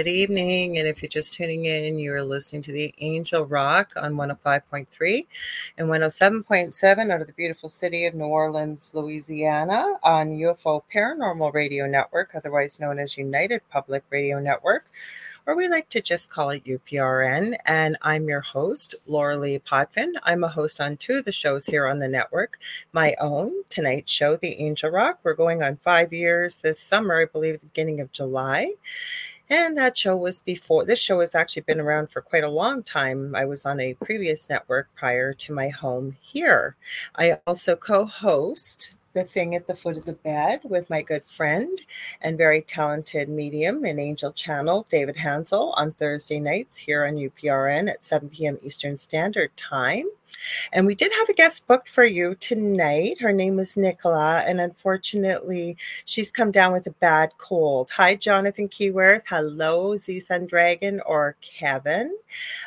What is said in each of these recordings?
Good evening. And if you're just tuning in, you're listening to the Angel Rock on 105.3 and 107.7 out of the beautiful city of New Orleans, Louisiana on UFO Paranormal Radio Network, otherwise known as United Public Radio Network or we like to just call it UPRN. And I'm your host, Laura Lee Potvin. I'm a host on two of the shows here on the network. My own tonight's show, The Angel Rock. We're going on five years this summer, I believe, the beginning of July. And that show was before this show has actually been around for quite a long time. I was on a previous network prior to my home here. I also co host the thing at the foot of the bed with my good friend and very talented medium and angel channel, David Hansel, on Thursday nights here on UPRN at 7 p.m. Eastern Standard Time. And we did have a guest booked for you tonight. Her name was Nicola, and unfortunately, she's come down with a bad cold. Hi, Jonathan Keyworth. Hello, Z Sun Dragon or Kevin.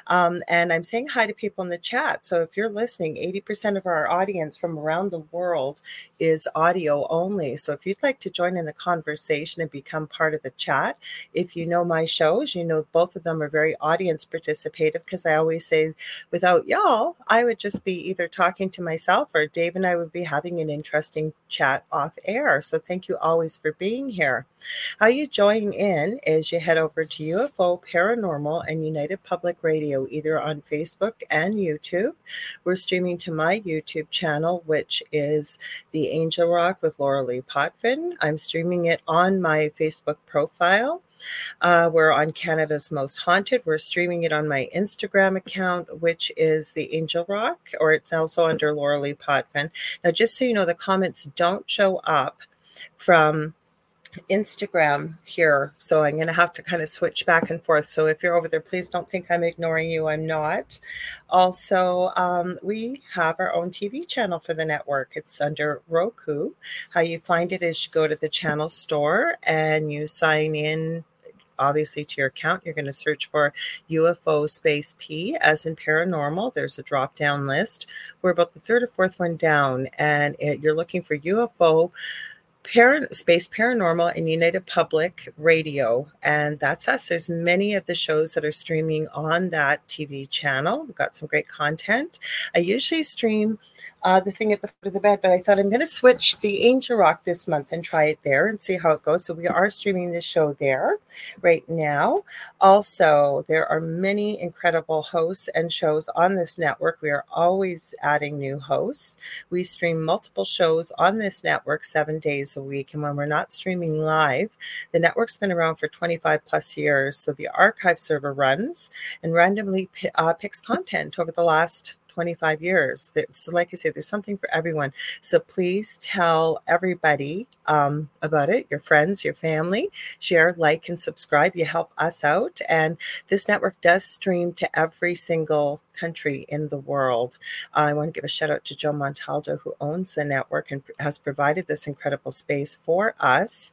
Um, and I'm saying hi to people in the chat. So if you're listening, 80% of our audience from around the world is audio only. So if you'd like to join in the conversation and become part of the chat, if you know my shows, you know both of them are very audience participative because I always say, without y'all, I would would just be either talking to myself or Dave and I would be having an interesting chat off air. So thank you always for being here. How you join in is you head over to UFO Paranormal and United Public Radio, either on Facebook and YouTube. We're streaming to my YouTube channel, which is The Angel Rock with Laura Lee Potvin. I'm streaming it on my Facebook profile. Uh, we're on Canada's Most Haunted. We're streaming it on my Instagram account, which is the Angel Rock, or it's also under Laura Lee Potvin. Now, just so you know, the comments don't show up from Instagram here. So I'm going to have to kind of switch back and forth. So if you're over there, please don't think I'm ignoring you. I'm not. Also, um, we have our own TV channel for the network. It's under Roku. How you find it is you go to the channel store and you sign in obviously to your account. You're going to search for UFO space P as in paranormal. There's a drop down list. We're about the third or fourth one down, and it, you're looking for UFO. Parent Space Paranormal and United Public Radio, and that's us. There's many of the shows that are streaming on that TV channel. We've got some great content. I usually stream uh, the thing at the foot of the bed, but I thought I'm going to switch the Angel Rock this month and try it there and see how it goes. So we are streaming the show there right now. Also, there are many incredible hosts and shows on this network. We are always adding new hosts. We stream multiple shows on this network seven days a week. And when we're not streaming live, the network's been around for 25 plus years. So the archive server runs and randomly uh, picks content over the last 25 years. So, like I said, there's something for everyone. So please tell everybody um, about it, your friends, your family. Share, like, and subscribe. You help us out. And this network does stream to every single country in the world. I want to give a shout out to Joe Montaldo, who owns the network and has provided this incredible space for us.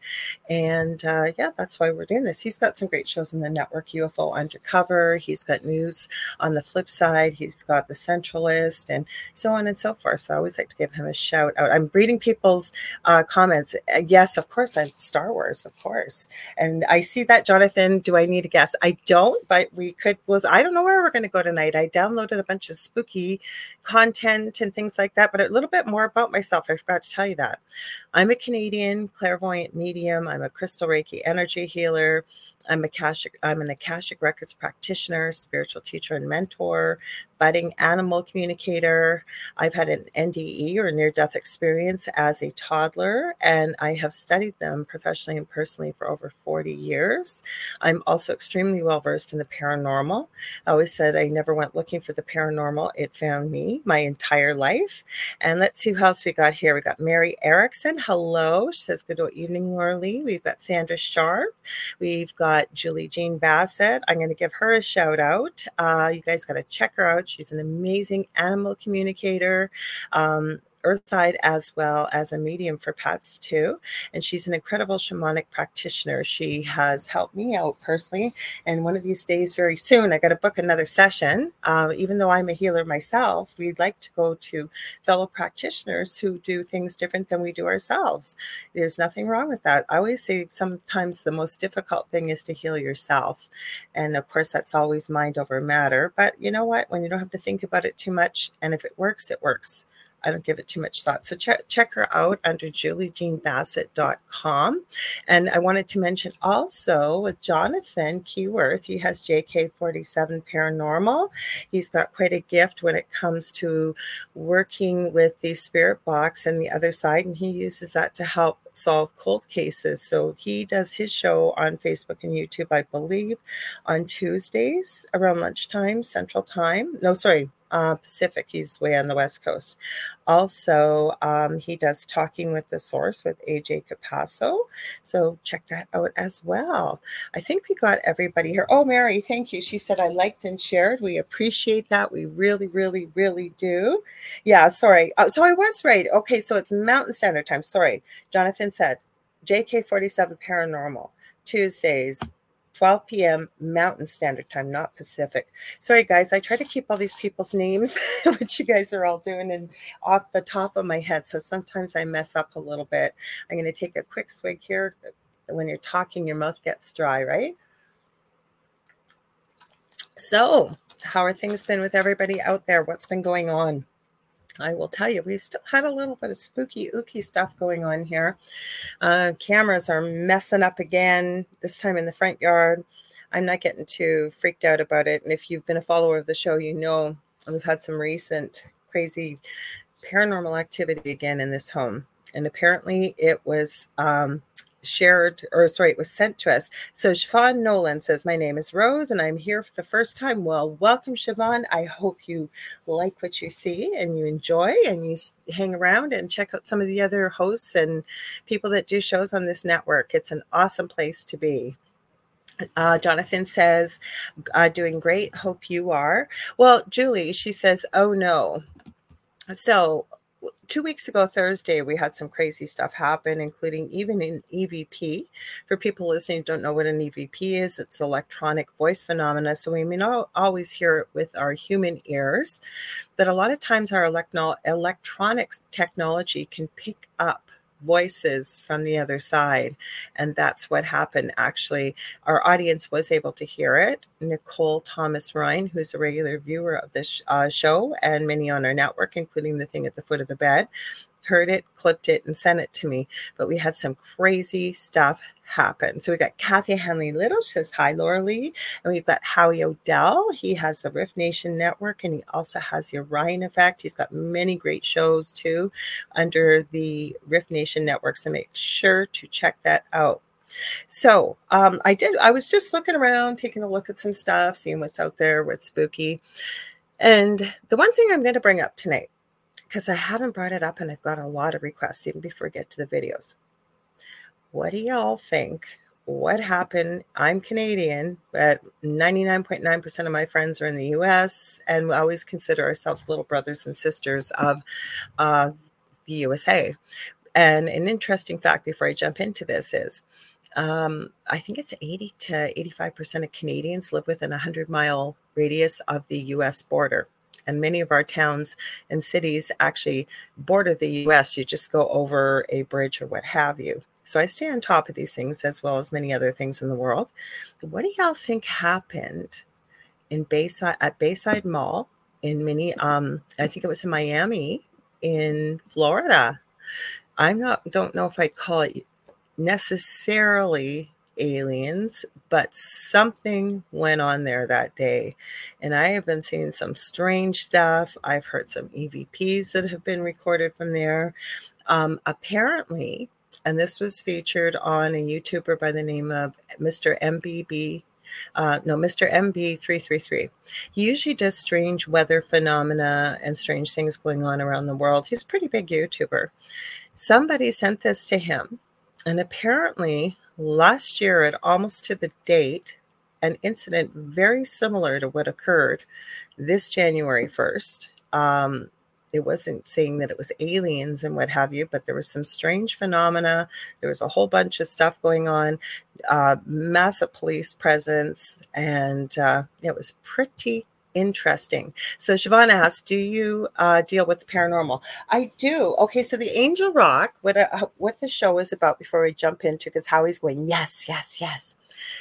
And uh, yeah, that's why we're doing this. He's got some great shows in the network UFO Undercover. He's got news on the flip side. He's got the Centralist and so on and so forth. So I always like to give him a shout out. I'm reading people's uh, comments. Uh, yes, of course, I'm Star Wars, of course. And I see that, Jonathan. Do I need a guess? I don't, but we could. Was I don't know where we're going to go tonight. I downloaded a bunch of spooky content and things like that. But a little bit more about myself. I forgot to tell you that. I'm a Canadian clairvoyant medium. I'm a crystal Reiki energy healer. I'm a Akashic, I'm an Akashic Records practitioner, spiritual teacher and mentor, budding animal communicator. I've had an NDE or near death experience as a toddler, and I have studied them professionally and personally for over 40 years. I'm also extremely well versed in the paranormal. I always said I never went looking for the paranormal, it found me my entire life. And let's see who else we got here. We got Mary Erickson. Hello. She says, Good evening, Laura Lee. We've got Sandra Sharp. We've got Julie Jean Bassett. I'm going to give her a shout out. Uh, you guys got to check her out. She's an amazing animal communicator. Um, Earthside as well as a medium for pets too. And she's an incredible shamanic practitioner. She has helped me out personally. And one of these days, very soon, I got to book another session. Uh, even though I'm a healer myself, we'd like to go to fellow practitioners who do things different than we do ourselves. There's nothing wrong with that. I always say sometimes the most difficult thing is to heal yourself. And of course, that's always mind over matter. But you know what? When you don't have to think about it too much, and if it works, it works. I don't give it too much thought. So check, check her out under juliejeanbassett.com. And I wanted to mention also with Jonathan Keyworth, he has JK47 Paranormal. He's got quite a gift when it comes to working with the spirit box and the other side, and he uses that to help solve cold cases. So he does his show on Facebook and YouTube, I believe, on Tuesdays around lunchtime, Central Time. No, sorry, uh, Pacific. He's way on the West Coast. Also, um, he does Talking with the Source with AJ Capasso. So check that out as well. I think we got everybody here. Oh, Mary, thank you. She said, I liked and shared. We appreciate that. We really, really, really do. Yeah, sorry. Uh, so I was right. Okay, so it's Mountain Standard Time. Sorry. Jonathan said, JK47 Paranormal. Tuesdays, 12 p.m. Mountain Standard Time, not Pacific. Sorry, guys, I try to keep all these people's names, which you guys are all doing, and off the top of my head. So sometimes I mess up a little bit. I'm going to take a quick swig here. When you're talking, your mouth gets dry, right? So, how are things been with everybody out there? What's been going on? I will tell you, we've still had a little bit of spooky, ooky stuff going on here. Uh, cameras are messing up again, this time in the front yard. I'm not getting too freaked out about it. And if you've been a follower of the show, you know we've had some recent crazy paranormal activity again in this home. And apparently it was um, shared or sorry, it was sent to us. So Siobhan Nolan says, My name is Rose and I'm here for the first time. Well, welcome, Siobhan. I hope you like what you see and you enjoy and you hang around and check out some of the other hosts and people that do shows on this network. It's an awesome place to be. Uh, Jonathan says, uh, doing great. Hope you are. Well, Julie, she says, oh no. So two weeks ago thursday we had some crazy stuff happen including even an evp for people listening don't know what an evp is it's electronic voice phenomena so we may not always hear it with our human ears but a lot of times our electronic technology can pick up voices from the other side. And that's what happened. Actually, our audience was able to hear it. Nicole Thomas Ryan, who's a regular viewer of this uh, show and many on our network, including the thing at the foot of the bed, heard it, clipped it, and sent it to me. But we had some crazy stuff happen. So we got Kathy Henley Little, she says hi, Laura Lee. And we've got Howie Odell. He has the Rift Nation Network and he also has the Orion Effect. He's got many great shows too under the Rift Nation Network. So make sure to check that out. So um, I did, I was just looking around, taking a look at some stuff, seeing what's out there, what's spooky. And the one thing I'm going to bring up tonight because I haven't brought it up and I've got a lot of requests even before I get to the videos. What do y'all think? What happened? I'm Canadian, but 99.9% of my friends are in the US, and we always consider ourselves little brothers and sisters of uh, the USA. And an interesting fact before I jump into this is um, I think it's 80 to 85% of Canadians live within a 100 mile radius of the US border and many of our towns and cities actually border the US. You just go over a bridge or what have you. So I stay on top of these things as well as many other things in the world. What do y'all think happened in Bayside at Bayside Mall in many um I think it was in Miami in Florida. I'm not don't know if I'd call it necessarily aliens, but something went on there that day. And I have been seeing some strange stuff. I've heard some EVPs that have been recorded from there. Um, apparently, and this was featured on a YouTuber by the name of Mr. MBB. Uh, no, Mr. MB333. He usually does strange weather phenomena and strange things going on around the world. He's a pretty big YouTuber. Somebody sent this to him, and apparently last year at almost to the date, an incident very similar to what occurred this January 1st. Um, it wasn't saying that it was aliens and what have you, but there was some strange phenomena. There was a whole bunch of stuff going on, uh, massive police presence, and uh, it was pretty interesting. So Siobhan asked, "Do you uh, deal with the paranormal?" I do. Okay, so the Angel Rock, what uh, what the show is about before we jump into, because Howie's going, yes, yes, yes.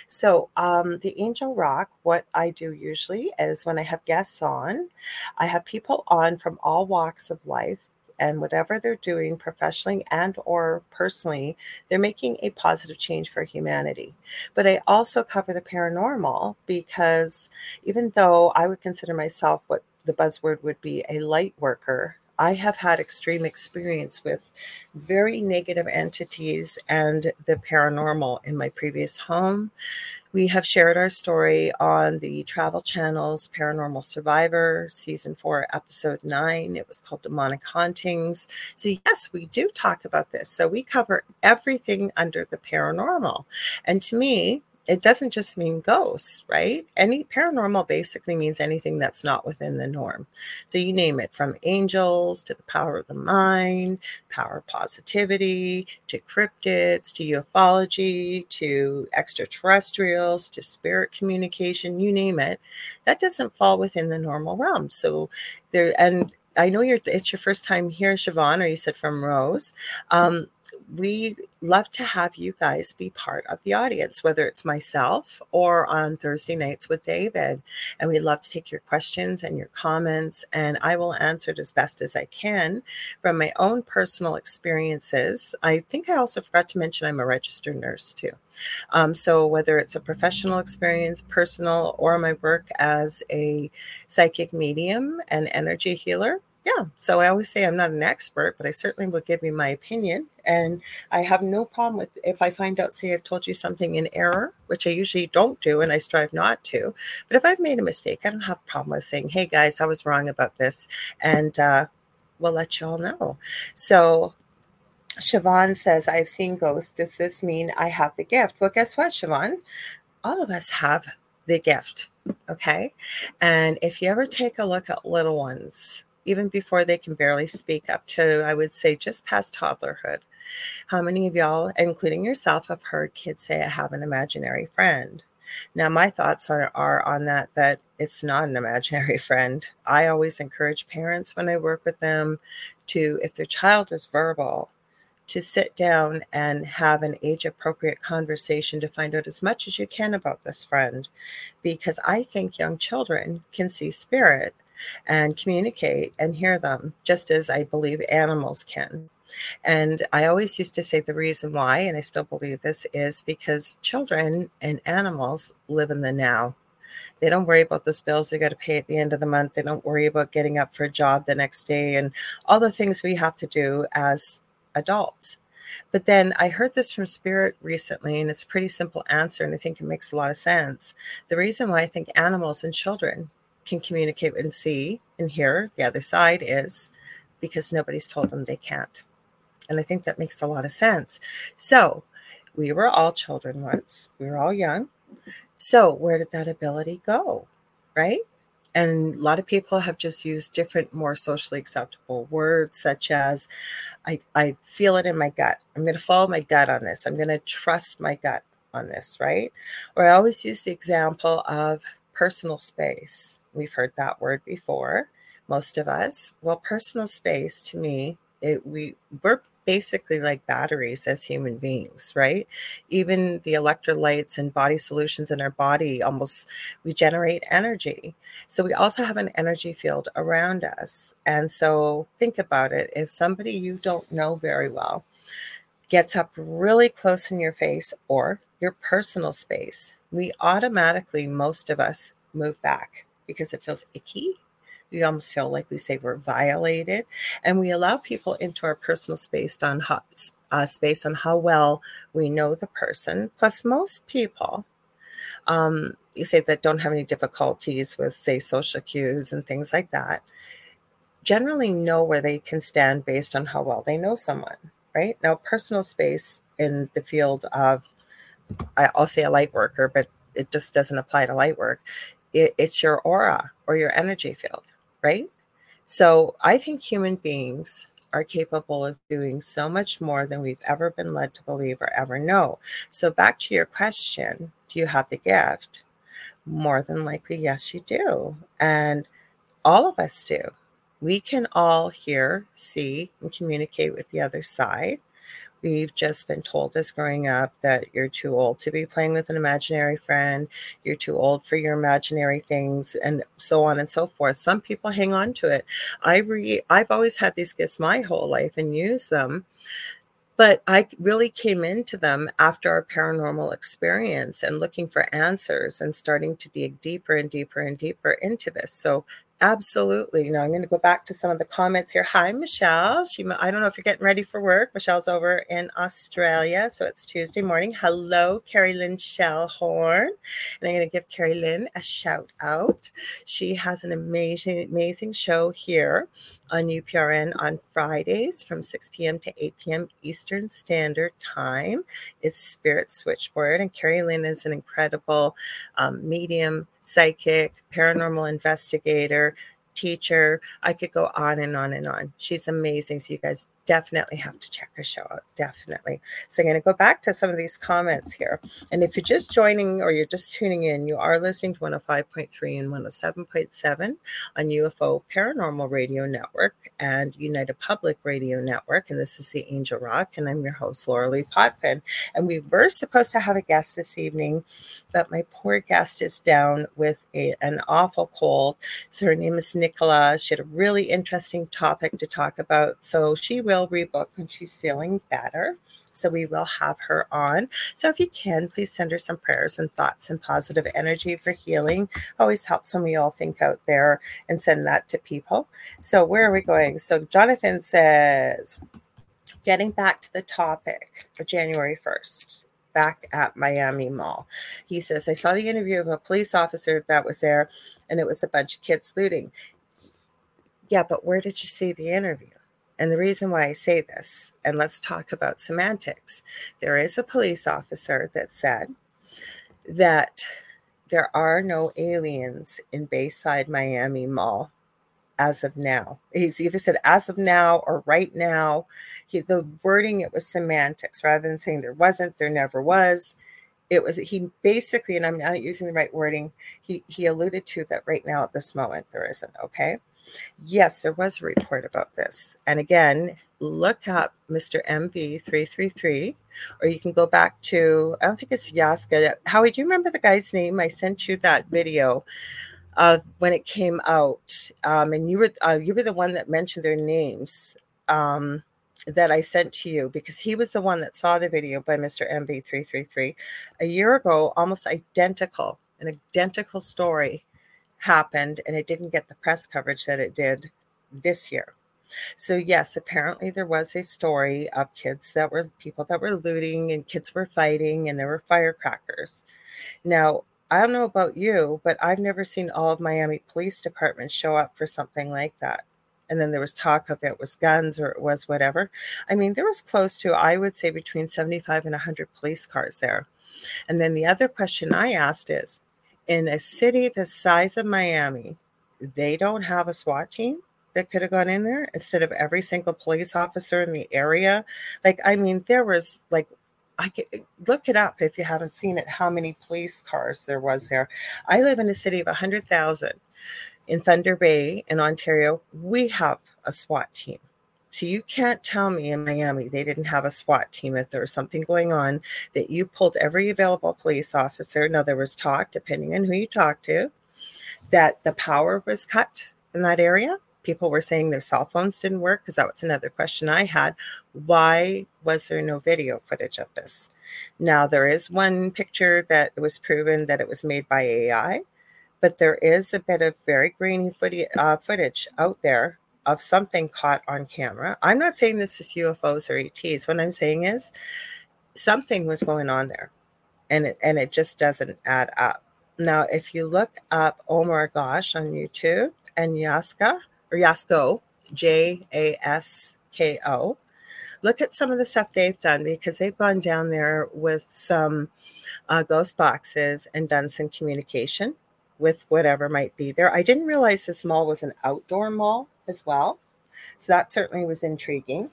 So um, the Angel Rock, what I do usually is when I have guests on, I have people on from all walks of life and whatever they're doing professionally and or personally they're making a positive change for humanity. But i also cover the paranormal because even though i would consider myself what the buzzword would be a light worker I have had extreme experience with very negative entities and the paranormal in my previous home. We have shared our story on the Travel Channel's Paranormal Survivor, season four, episode nine. It was called Demonic Hauntings. So, yes, we do talk about this. So, we cover everything under the paranormal. And to me, it doesn't just mean ghosts, right? Any paranormal basically means anything that's not within the norm. So you name it from angels to the power of the mind, power of positivity, to cryptids, to ufology, to extraterrestrials, to spirit communication, you name it. That doesn't fall within the normal realm. So there, and I know you're it's your first time here, Siobhan, or you said from Rose. Um, we love to have you guys be part of the audience, whether it's myself or on Thursday nights with David. And we love to take your questions and your comments, and I will answer it as best as I can from my own personal experiences. I think I also forgot to mention I'm a registered nurse too. Um, so whether it's a professional experience, personal, or my work as a psychic medium and energy healer, yeah. So I always say I'm not an expert, but I certainly will give you my opinion. And I have no problem with if I find out, say, I've told you something in error, which I usually don't do and I strive not to. But if I've made a mistake, I don't have a problem with saying, hey guys, I was wrong about this. And uh, we'll let you all know. So Siobhan says, I've seen ghosts. Does this mean I have the gift? Well, guess what, Siobhan? All of us have the gift. Okay. And if you ever take a look at little ones, even before they can barely speak up to, I would say, just past toddlerhood. How many of y'all, including yourself, have heard kids say, I have an imaginary friend? Now, my thoughts are, are on that, that it's not an imaginary friend. I always encourage parents when I work with them to, if their child is verbal, to sit down and have an age appropriate conversation to find out as much as you can about this friend. Because I think young children can see spirit and communicate and hear them, just as I believe animals can. And I always used to say the reason why, and I still believe this, is because children and animals live in the now. They don't worry about those bills they got to pay at the end of the month. They don't worry about getting up for a job the next day and all the things we have to do as adults. But then I heard this from Spirit recently, and it's a pretty simple answer, and I think it makes a lot of sense. The reason why I think animals and children can communicate and see and hear the other side is because nobody's told them they can't. And I think that makes a lot of sense. So we were all children once, we were all young. So where did that ability go? Right? And a lot of people have just used different, more socially acceptable words, such as, I, I feel it in my gut. I'm going to follow my gut on this. I'm going to trust my gut on this, right? Or I always use the example of personal space. We've heard that word before, most of us. Well, personal space to me, it, we we're basically like batteries as human beings, right? Even the electrolytes and body solutions in our body almost we generate energy. So we also have an energy field around us. And so think about it. If somebody you don't know very well gets up really close in your face or your personal space, we automatically, most of us, move back because it feels icky. We almost feel like we say we're violated, and we allow people into our personal space on how, uh, space on how well we know the person. Plus, most people, um, you say that don't have any difficulties with, say, social cues and things like that, generally know where they can stand based on how well they know someone. Right now, personal space in the field of, I'll say a light worker, but it just doesn't apply to light work it, it's your aura or your energy field, right? So I think human beings are capable of doing so much more than we've ever been led to believe or ever know. So, back to your question do you have the gift? More than likely, yes, you do. And all of us do. We can all hear, see, and communicate with the other side. We've just been told as growing up that you're too old to be playing with an imaginary friend, you're too old for your imaginary things, and so on and so forth. Some people hang on to it. I re- I've always had these gifts my whole life and use them. But I really came into them after our paranormal experience and looking for answers and starting to dig deeper and deeper and deeper into this. So Absolutely. Now I'm going to go back to some of the comments here. Hi, Michelle. She, I don't know if you're getting ready for work. Michelle's over in Australia, so it's Tuesday morning. Hello, Carrie Lynn Shellhorn, and I'm going to give Carrie Lynn a shout out. She has an amazing, amazing show here on UPRN on Fridays from 6 p.m. to 8 p.m. Eastern Standard Time. It's Spirit Switchboard, and Carrie Lynn is an incredible um, medium, psychic, paranormal investigator, teacher. I could go on and on and on. She's amazing. So you guys definitely have to check her show out. Definitely. So I'm going to go back to some of these comments here. And if you're just joining or you're just tuning in, you are listening to 105.3 and 107.7 on UFO Paranormal Radio Network and United Public Radio Network. And this is the Angel Rock. And I'm your host, Laura Lee Potvin. And we were supposed to have a guest this evening, but my poor guest is down with a, an awful cold. So her name is Nicola. She had a really interesting topic to talk about. So she will will rebook when she's feeling better. So we will have her on. So if you can, please send her some prayers and thoughts and positive energy for healing. Always helps when we all think out there and send that to people. So where are we going? So Jonathan says, getting back to the topic of January 1st back at Miami Mall. He says, I saw the interview of a police officer that was there and it was a bunch of kids looting. Yeah, but where did you see the interview? And the reason why I say this, and let's talk about semantics. There is a police officer that said that there are no aliens in Bayside Miami Mall as of now. He's either said as of now or right now. He, the wording, it was semantics rather than saying there wasn't, there never was. It was, he basically, and I'm not using the right wording, he, he alluded to that right now at this moment there isn't. Okay. Yes, there was a report about this. And again, look up Mr. MB333, or you can go back to, I don't think it's Yaska. Howie, do you remember the guy's name? I sent you that video of when it came out. Um, and you were uh, you were the one that mentioned their names um, that I sent to you because he was the one that saw the video by Mr. MB333 a year ago, almost identical, an identical story happened and it didn't get the press coverage that it did this year. So, yes, apparently there was a story of kids that were people that were looting and kids were fighting and there were firecrackers. Now, I don't know about you, but I've never seen all of Miami Police Department show up for something like that. And then there was talk of it was guns or it was whatever. I mean, there was close to, I would say, between 75 and 100 police cars there. And then the other question I asked is in a city the size of Miami, they don't have a SWAT team that could have gone in there instead of every single police officer in the area. Like, I mean, there was like, I could look it up if you haven't seen it, how many police cars there was there. I live in a city of 100,000 in Thunder Bay in Ontario. We have a SWAT team. So you can't tell me in Miami they didn't have a SWAT team if there was something going on that you pulled every available police officer. Now there was talk, depending on who you talked to, that the power was cut in that area. People were saying their cell phones didn't work because that was another question I had. Why was there no video footage of this? Now there is one picture that was proven that it was made by AI, but there is a bit of very grainy uh, footage out there of something caught on camera. I'm not saying this is UFOs or ETs. What I'm saying is something was going on there and it, and it just doesn't add up. Now, if you look up Omar Gosh on YouTube and Yaska or Yasko, J A S K O, look at some of the stuff they've done because they've gone down there with some uh, ghost boxes and done some communication with whatever might be there. I didn't realize this mall was an outdoor mall as well. So that certainly was intriguing.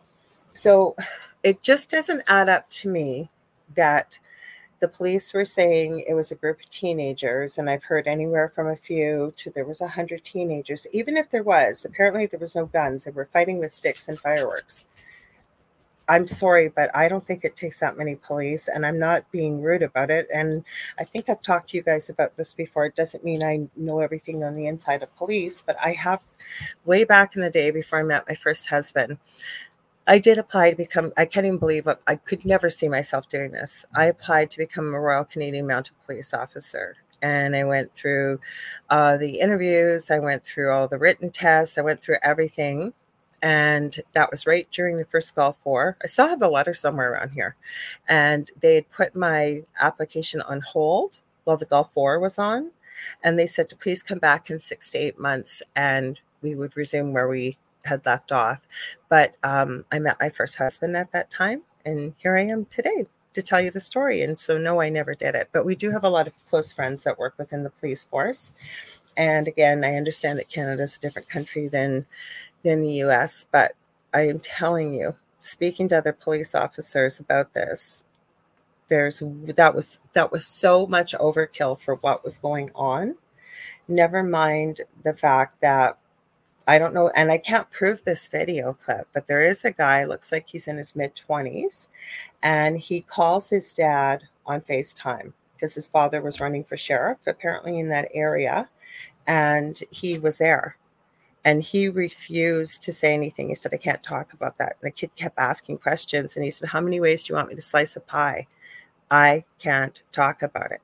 So it just doesn't add up to me that the police were saying it was a group of teenagers and i've heard anywhere from a few to there was a hundred teenagers even if there was apparently there was no guns they were fighting with sticks and fireworks i'm sorry but i don't think it takes that many police and i'm not being rude about it and i think i've talked to you guys about this before it doesn't mean i know everything on the inside of police but i have way back in the day before i met my first husband I did apply to become, I can't even believe it. I could never see myself doing this. I applied to become a Royal Canadian Mounted Police officer. And I went through uh, the interviews, I went through all the written tests, I went through everything. And that was right during the first Gulf War. I still have the letter somewhere around here. And they had put my application on hold while the Gulf War was on. And they said to please come back in six to eight months and we would resume where we had left off. But um, I met my first husband at that time, and here I am today to tell you the story. And so, no, I never did it. But we do have a lot of close friends that work within the police force. And again, I understand that Canada is a different country than than the U.S. But I am telling you, speaking to other police officers about this, there's that was that was so much overkill for what was going on. Never mind the fact that I don't know, and I can't prove this video clip, but there is a guy, looks like he's in his mid 20s, and he calls his dad on FaceTime because his father was running for sheriff, apparently in that area, and he was there. And he refused to say anything. He said, I can't talk about that. And the kid kept asking questions, and he said, How many ways do you want me to slice a pie? I can't talk about it.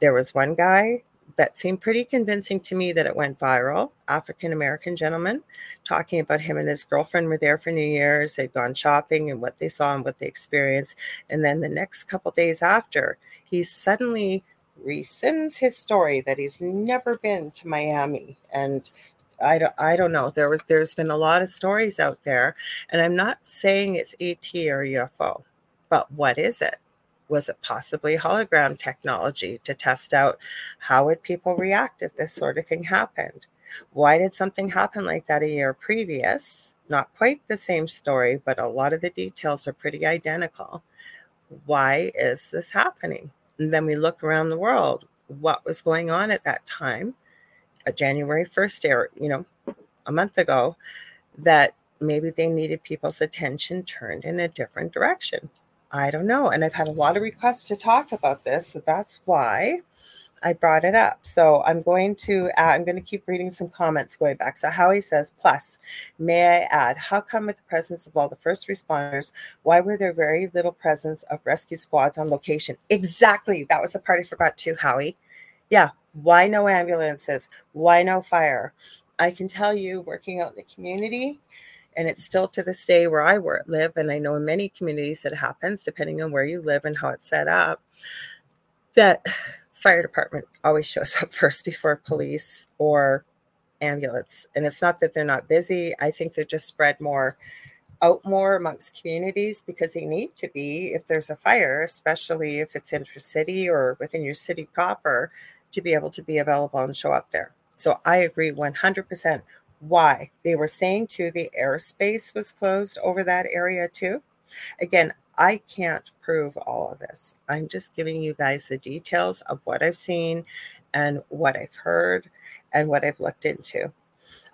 There was one guy that seemed pretty convincing to me that it went viral. African American gentleman talking about him and his girlfriend were there for New Year's. They'd gone shopping and what they saw and what they experienced. And then the next couple days after, he suddenly rescinds his story that he's never been to Miami. And I don't, I don't know. There was, there's been a lot of stories out there, and I'm not saying it's ET or UFO, but what is it? was it possibly hologram technology to test out how would people react if this sort of thing happened? Why did something happen like that a year previous? Not quite the same story but a lot of the details are pretty identical. Why is this happening? And then we look around the world what was going on at that time a january 1st air you know a month ago that maybe they needed people's attention turned in a different direction I don't know. And I've had a lot of requests to talk about this. So that's why I brought it up. So I'm going to add, I'm going to keep reading some comments going back. So Howie says, plus, may I add, how come with the presence of all the first responders, why were there very little presence of rescue squads on location? Exactly. That was the part I forgot too, Howie. Yeah. Why no ambulances? Why no fire? I can tell you, working out in the community, and it's still to this day where I work, live, and I know in many communities it happens, depending on where you live and how it's set up, that fire department always shows up first before police or ambulance. And it's not that they're not busy. I think they're just spread more out more amongst communities because they need to be if there's a fire, especially if it's intercity or within your city proper, to be able to be available and show up there. So I agree 100% why they were saying too the airspace was closed over that area too. Again i can't prove all of this. I'm just giving you guys the details of what i've seen and what i've heard and what i've looked into.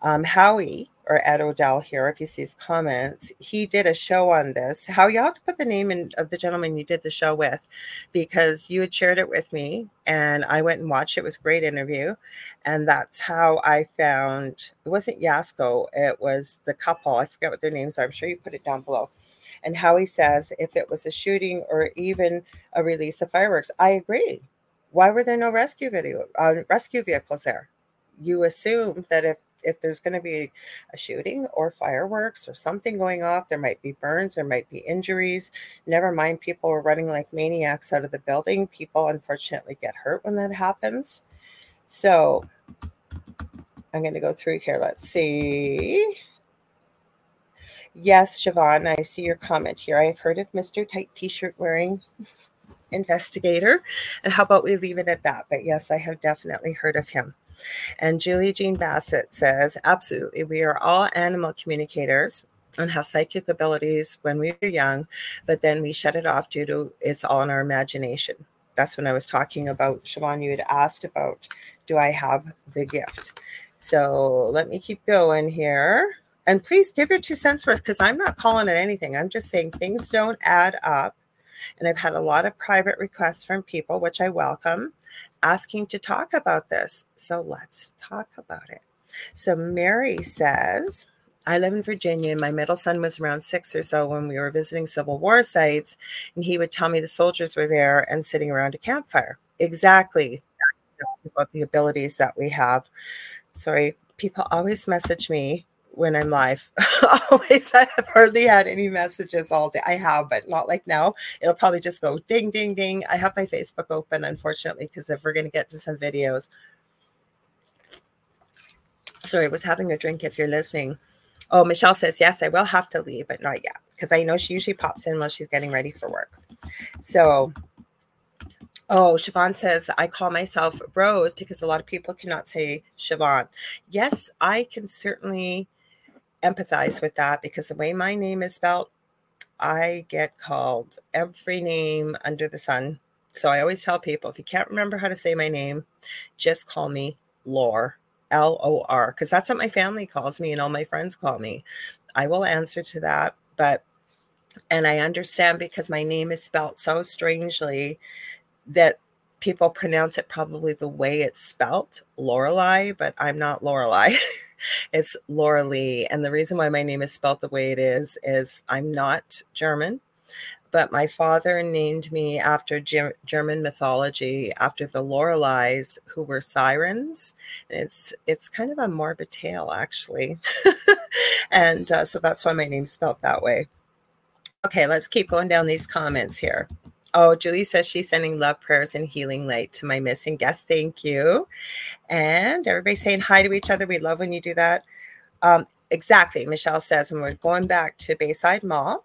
Um, howie or Ed Odell here, if you see his comments, he did a show on this. How you have to put the name in, of the gentleman you did the show with, because you had shared it with me, and I went and watched it. It was a great interview, and that's how I found. It wasn't Yasko; it was the couple. I forget what their names are. I'm sure you put it down below. And how he says if it was a shooting or even a release of fireworks, I agree. Why were there no rescue video uh, rescue vehicles there? You assume that if if there's going to be a shooting or fireworks or something going off, there might be burns, there might be injuries. Never mind, people are running like maniacs out of the building. People unfortunately get hurt when that happens. So I'm going to go through here. Let's see. Yes, Siobhan, I see your comment here. I've heard of Mr. Tight T shirt wearing investigator. And how about we leave it at that? But yes, I have definitely heard of him. And Julie Jean Bassett says, absolutely, we are all animal communicators and have psychic abilities when we were young, but then we shut it off due to it's all in our imagination. That's when I was talking about Siobhan. You had asked about, do I have the gift? So let me keep going here. And please give your two cents worth because I'm not calling it anything. I'm just saying things don't add up. And I've had a lot of private requests from people, which I welcome, asking to talk about this. So let's talk about it. So Mary says, I live in Virginia, and my middle son was around six or so when we were visiting Civil War sites, and he would tell me the soldiers were there and sitting around a campfire. Exactly about the abilities that we have. Sorry, people always message me when I'm live. always, I have hardly had any messages all day. I have, but not like now. It'll probably just go ding, ding, ding. I have my Facebook open, unfortunately, because if we're going to get to some videos. Sorry, I was having a drink if you're listening. Oh, Michelle says, yes, I will have to leave, but not yet because I know she usually pops in while she's getting ready for work. So, oh, Siobhan says, I call myself Rose because a lot of people cannot say Siobhan. Yes, I can certainly empathize with that because the way my name is spelled, I get called every name under the sun. So I always tell people if you can't remember how to say my name, just call me Lore L O R, because that's what my family calls me and all my friends call me. I will answer to that, but and I understand because my name is spelt so strangely that people pronounce it probably the way it's spelt, Lorelei, but I'm not Lorelei. it's Laura Lee. And the reason why my name is spelt the way it is is I'm not German but my father named me after German mythology, after the Lorelei's, who were sirens. it's it's kind of a morbid tale, actually, and uh, so that's why my name's spelled that way. Okay, let's keep going down these comments here. Oh, Julie says she's sending love prayers and healing light to my missing guest. Thank you. And everybody saying hi to each other. We love when you do that. Um, exactly. Michelle says, when we're going back to Bayside Mall,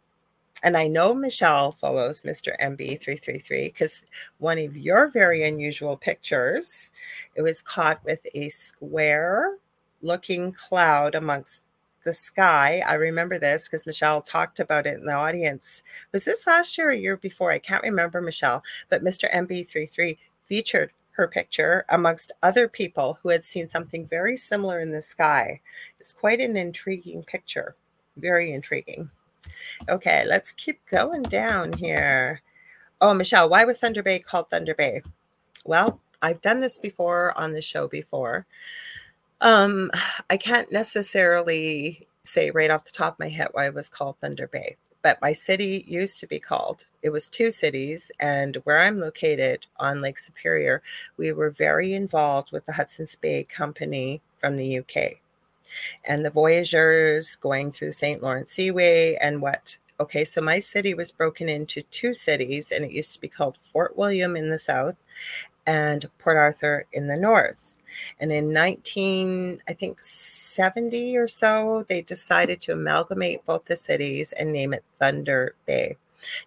and I know Michelle follows Mr. MB333 because one of your very unusual pictures, it was caught with a square looking cloud amongst the sky. I remember this because Michelle talked about it in the audience. Was this last year or year before? I can't remember, Michelle, but Mr. MB33 featured her picture amongst other people who had seen something very similar in the sky. It's quite an intriguing picture, very intriguing. Okay, let's keep going down here. Oh, Michelle, why was Thunder Bay called Thunder Bay? Well, I've done this before on the show before. Um, I can't necessarily say right off the top of my head why it was called Thunder Bay, but my city used to be called, it was two cities. And where I'm located on Lake Superior, we were very involved with the Hudson's Bay Company from the UK and the voyageurs going through the St. Lawrence Seaway and what. Okay, so my city was broken into two cities, and it used to be called Fort William in the south and Port Arthur in the north. And in 19, I think 70 or so, they decided to amalgamate both the cities and name it Thunder Bay.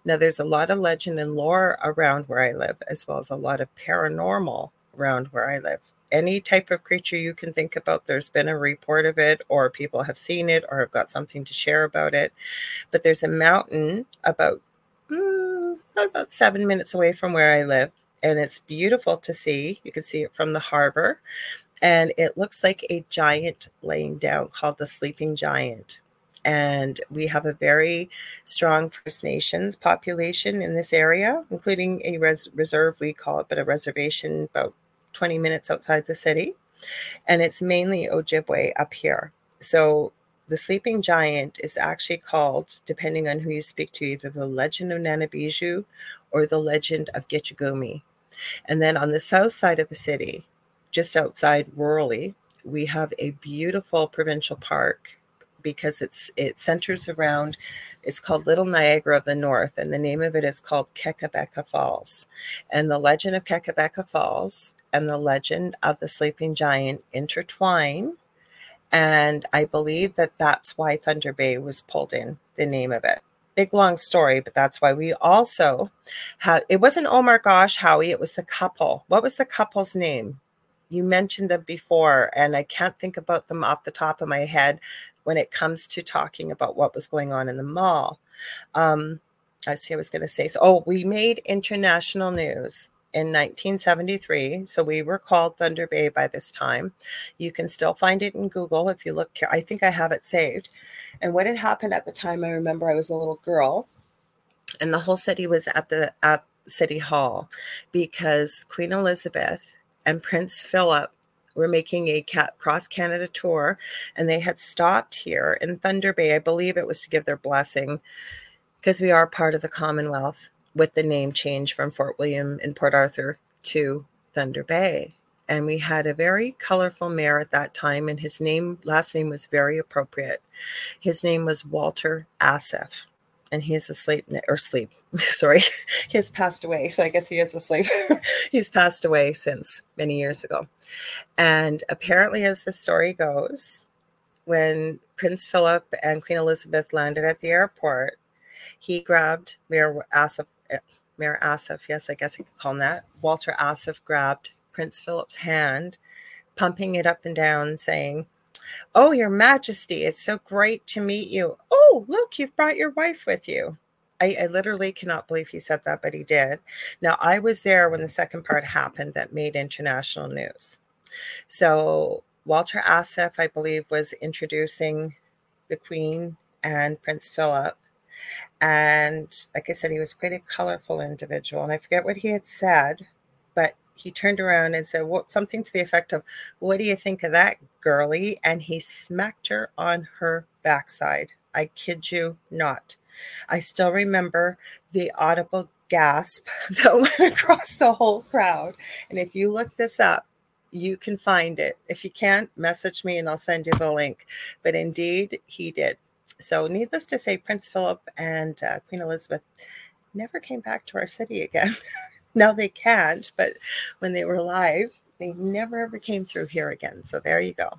Now, there's a lot of legend and lore around where I live, as well as a lot of paranormal around where I live any type of creature you can think about, there's been a report of it, or people have seen it, or have got something to share about it. But there's a mountain about mm, about seven minutes away from where I live, and it's beautiful to see. You can see it from the harbor, and it looks like a giant laying down called the Sleeping Giant. And we have a very strong First Nations population in this area, including a res- reserve, we call it, but a reservation about 20 minutes outside the city. And it's mainly Ojibwe up here. So the sleeping giant is actually called, depending on who you speak to, either the legend of Nanabijou or the legend of Gitchagumi. And then on the south side of the city, just outside rurally, we have a beautiful provincial park because it's it centers around it's called Little Niagara of the North, and the name of it is called Kakabeka Falls. And the legend of Kakabeka Falls and the legend of the sleeping giant intertwine. And I believe that that's why Thunder Bay was pulled in, the name of it. Big long story, but that's why we also had it wasn't Omar Gosh Howie, it was the couple. What was the couple's name? you mentioned them before, and I can't think about them off the top of my head when it comes to talking about what was going on in the mall. Um, I see I was going to say, so, oh, we made international news in 1973. So we were called Thunder Bay by this time. You can still find it in Google if you look. I think I have it saved. And what had happened at the time, I remember I was a little girl, and the whole city was at the at City Hall because Queen Elizabeth and Prince Philip were making a cross Canada tour, and they had stopped here in Thunder Bay. I believe it was to give their blessing because we are part of the Commonwealth with the name change from Fort William in Port Arthur to Thunder Bay. And we had a very colorful mayor at that time, and his name, last name was very appropriate. His name was Walter Assef, and he is asleep or sleep. Sorry, he has passed away. So I guess he is asleep. He's passed away since many years ago. And apparently, as the story goes, when Prince Philip and Queen Elizabeth landed at the airport, he grabbed Mayor Assef Mayor Assef, yes, I guess I could call him that. Walter Assef grabbed Prince Philip's hand, pumping it up and down, saying, Oh, Your Majesty, it's so great to meet you. Oh, look, you've brought your wife with you. I, I, literally cannot believe he said that, but he did. Now, I was there when the second part happened that made international news. So, Walter Assef, I believe, was introducing the Queen and Prince Philip and like I said, he was quite a colorful individual. And I forget what he had said, but he turned around and said well, something to the effect of, What do you think of that, girlie? And he smacked her on her backside. I kid you not. I still remember the audible gasp that went across the whole crowd. And if you look this up, you can find it. If you can't, message me and I'll send you the link. But indeed, he did. So, needless to say, Prince Philip and uh, Queen Elizabeth never came back to our city again. now they can't, but when they were alive, they never ever came through here again. So, there you go.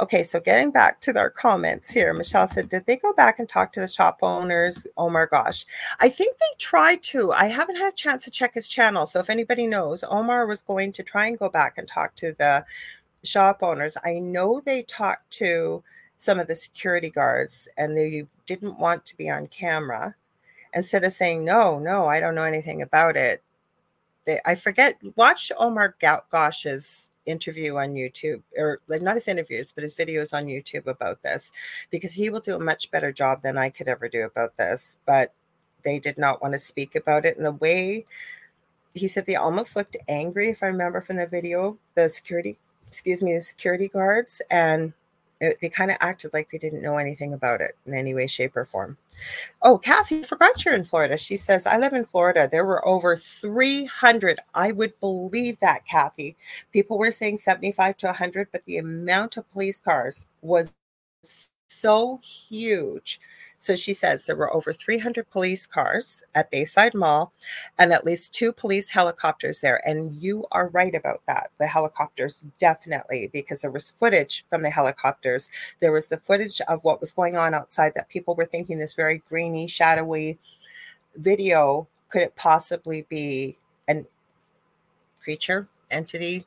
Okay, so getting back to their comments here, Michelle said, Did they go back and talk to the shop owners? Oh my gosh. I think they tried to. I haven't had a chance to check his channel. So if anybody knows, Omar was going to try and go back and talk to the shop owners. I know they talked to some of the security guards and they didn't want to be on camera. Instead of saying no no i don't know anything about it they, i forget watch omar gosh's interview on youtube or like not his interviews but his videos on youtube about this because he will do a much better job than i could ever do about this but they did not want to speak about it. And the way he said they almost looked angry if i remember from the video the security excuse me the security guards and it, they kind of acted like they didn't know anything about it in any way, shape, or form. Oh, Kathy, forgot you're in Florida. She says, I live in Florida. There were over 300. I would believe that, Kathy. People were saying 75 to 100, but the amount of police cars was so huge so she says there were over 300 police cars at Bayside Mall and at least two police helicopters there. And you are right about that. The helicopters, definitely, because there was footage from the helicopters. There was the footage of what was going on outside that people were thinking this very grainy, shadowy video. Could it possibly be an creature, entity,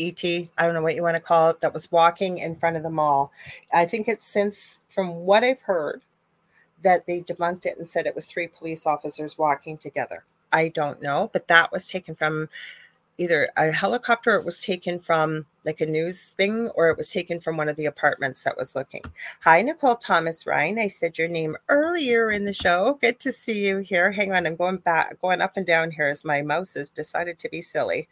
ET, I don't know what you want to call it, that was walking in front of the mall. I think it's since, from what I've heard, that they debunked it and said it was three police officers walking together. I don't know, but that was taken from either a helicopter, it was taken from like a news thing, or it was taken from one of the apartments that was looking. Hi, Nicole Thomas Ryan. I said your name earlier in the show. Good to see you here. Hang on, I'm going back, going up and down here as my mouse has decided to be silly.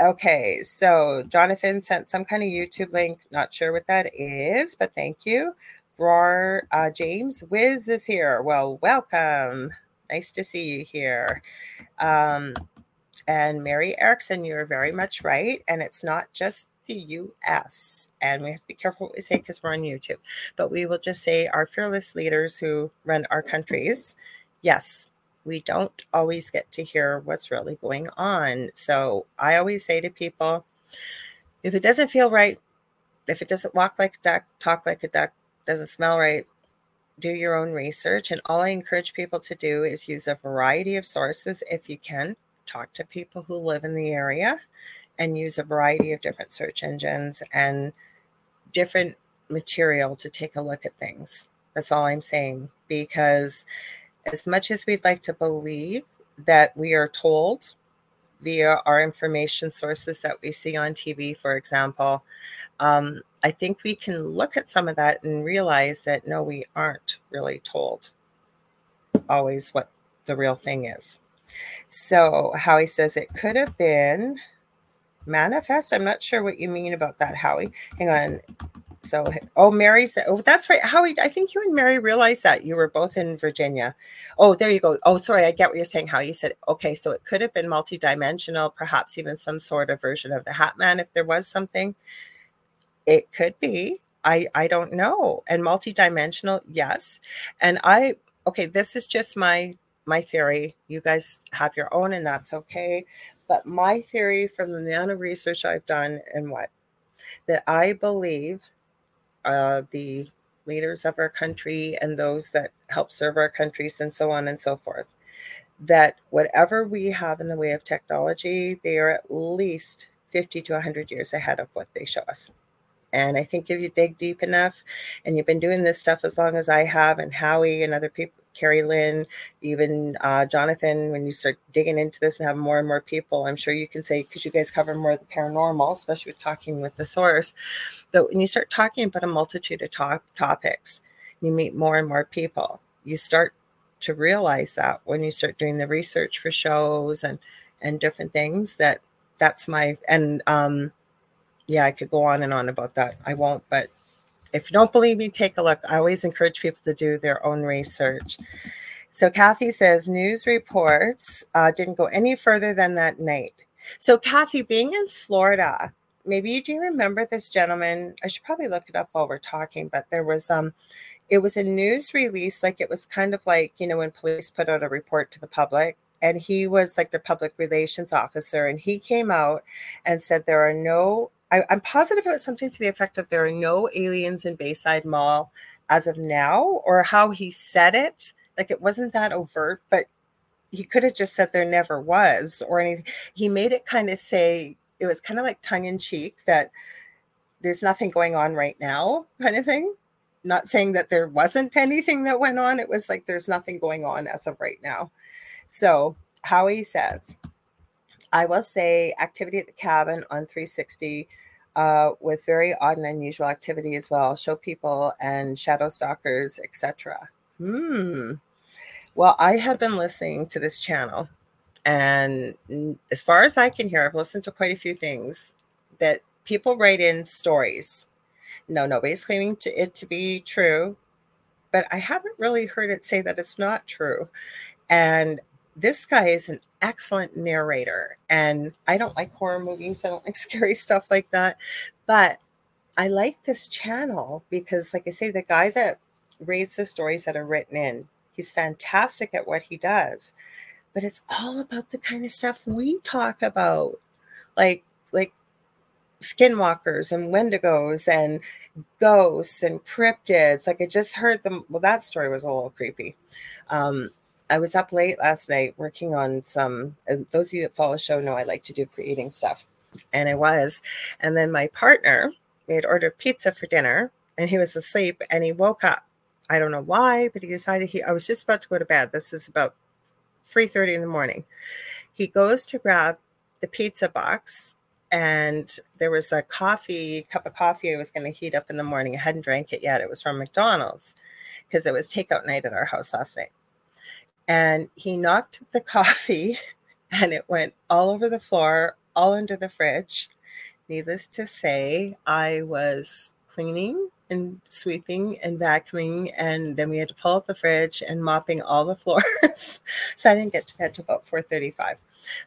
Okay, so Jonathan sent some kind of YouTube link. Not sure what that is, but thank you. Roar uh, James Wiz is here. Well, welcome. Nice to see you here. Um, and Mary Erickson, you're very much right. And it's not just the US. And we have to be careful what we say because we're on YouTube. But we will just say our fearless leaders who run our countries. Yes, we don't always get to hear what's really going on. So I always say to people, if it doesn't feel right, if it doesn't walk like a duck, talk like a duck, doesn't smell right, do your own research. And all I encourage people to do is use a variety of sources if you can. Talk to people who live in the area and use a variety of different search engines and different material to take a look at things. That's all I'm saying. Because as much as we'd like to believe that we are told via our information sources that we see on TV, for example, um, I think we can look at some of that and realize that no, we aren't really told always what the real thing is. So, Howie says it could have been manifest. I'm not sure what you mean about that, Howie. Hang on. So, oh, Mary said, oh, that's right. Howie, I think you and Mary realized that you were both in Virginia. Oh, there you go. Oh, sorry. I get what you're saying, Howie said, okay, so it could have been multidimensional, perhaps even some sort of version of the Hat Man if there was something. It could be. I, I don't know. And multidimensional, yes. And I, okay, this is just my my theory. You guys have your own, and that's okay. But my theory from the amount of research I've done and what that I believe uh, the leaders of our country and those that help serve our countries and so on and so forth that whatever we have in the way of technology, they are at least 50 to 100 years ahead of what they show us. And I think if you dig deep enough and you've been doing this stuff as long as I have, and Howie and other people, Carrie Lynn, even uh, Jonathan, when you start digging into this and have more and more people, I'm sure you can say, because you guys cover more of the paranormal, especially with talking with the source. But when you start talking about a multitude of top topics, you meet more and more people. You start to realize that when you start doing the research for shows and and different things that that's my and um yeah i could go on and on about that i won't but if you don't believe me, take a look. I always encourage people to do their own research. So Kathy says news reports uh, didn't go any further than that night. So Kathy, being in Florida, maybe you do remember this gentleman. I should probably look it up while we're talking, but there was um, it was a news release, like it was kind of like you know when police put out a report to the public, and he was like the public relations officer, and he came out and said there are no I, am positive it was something to the effect of there are no aliens in Bayside Mall as of now, or how he said it. Like it wasn't that overt, but he could have just said there never was or anything. He made it kind of say it was kind of like tongue in cheek that there's nothing going on right now, kind of thing. Not saying that there wasn't anything that went on. It was like there's nothing going on as of right now. So Howie says, I will say activity at the cabin on 360 uh, with very odd and unusual activity as well. Show people and shadow stalkers, etc. Hmm. Well, I have been listening to this channel, and as far as I can hear, I've listened to quite a few things that people write in stories. No, nobody's claiming to it to be true, but I haven't really heard it say that it's not true. And this guy is an excellent narrator. And I don't like horror movies, I don't like scary stuff like that. But I like this channel because, like I say, the guy that reads the stories that are written in, he's fantastic at what he does. But it's all about the kind of stuff we talk about, like like skinwalkers and wendigos and ghosts and cryptids. Like I just heard them. Well, that story was a little creepy. Um, I was up late last night working on some. Uh, those of you that follow the show know I like to do creating stuff, and I was. And then my partner, we had ordered pizza for dinner, and he was asleep, and he woke up. I don't know why, but he decided he. I was just about to go to bed. This is about three thirty in the morning. He goes to grab the pizza box, and there was a coffee cup of coffee I was going to heat up in the morning. I hadn't drank it yet. It was from McDonald's because it was takeout night at our house last night and he knocked the coffee and it went all over the floor, all under the fridge. Needless to say, I was cleaning and sweeping and vacuuming, and then we had to pull out the fridge and mopping all the floors. so I didn't get to bed till about 4:35.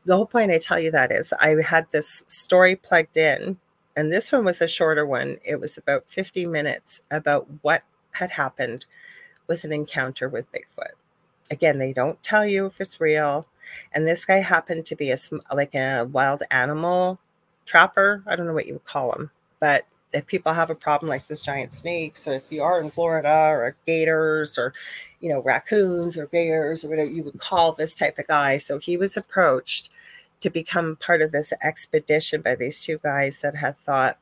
The whole point I tell you that is I had this story plugged in, and this one was a shorter one. It was about 50 minutes about what had happened with an encounter with Bigfoot again, they don't tell you if it's real. And this guy happened to be a like a wild animal trapper. I don't know what you would call him, but if people have a problem like this giant snakes, or if you are in Florida, or gators, or you know raccoons or bears or whatever you would call this type of guy. So he was approached to become part of this expedition by these two guys that had thought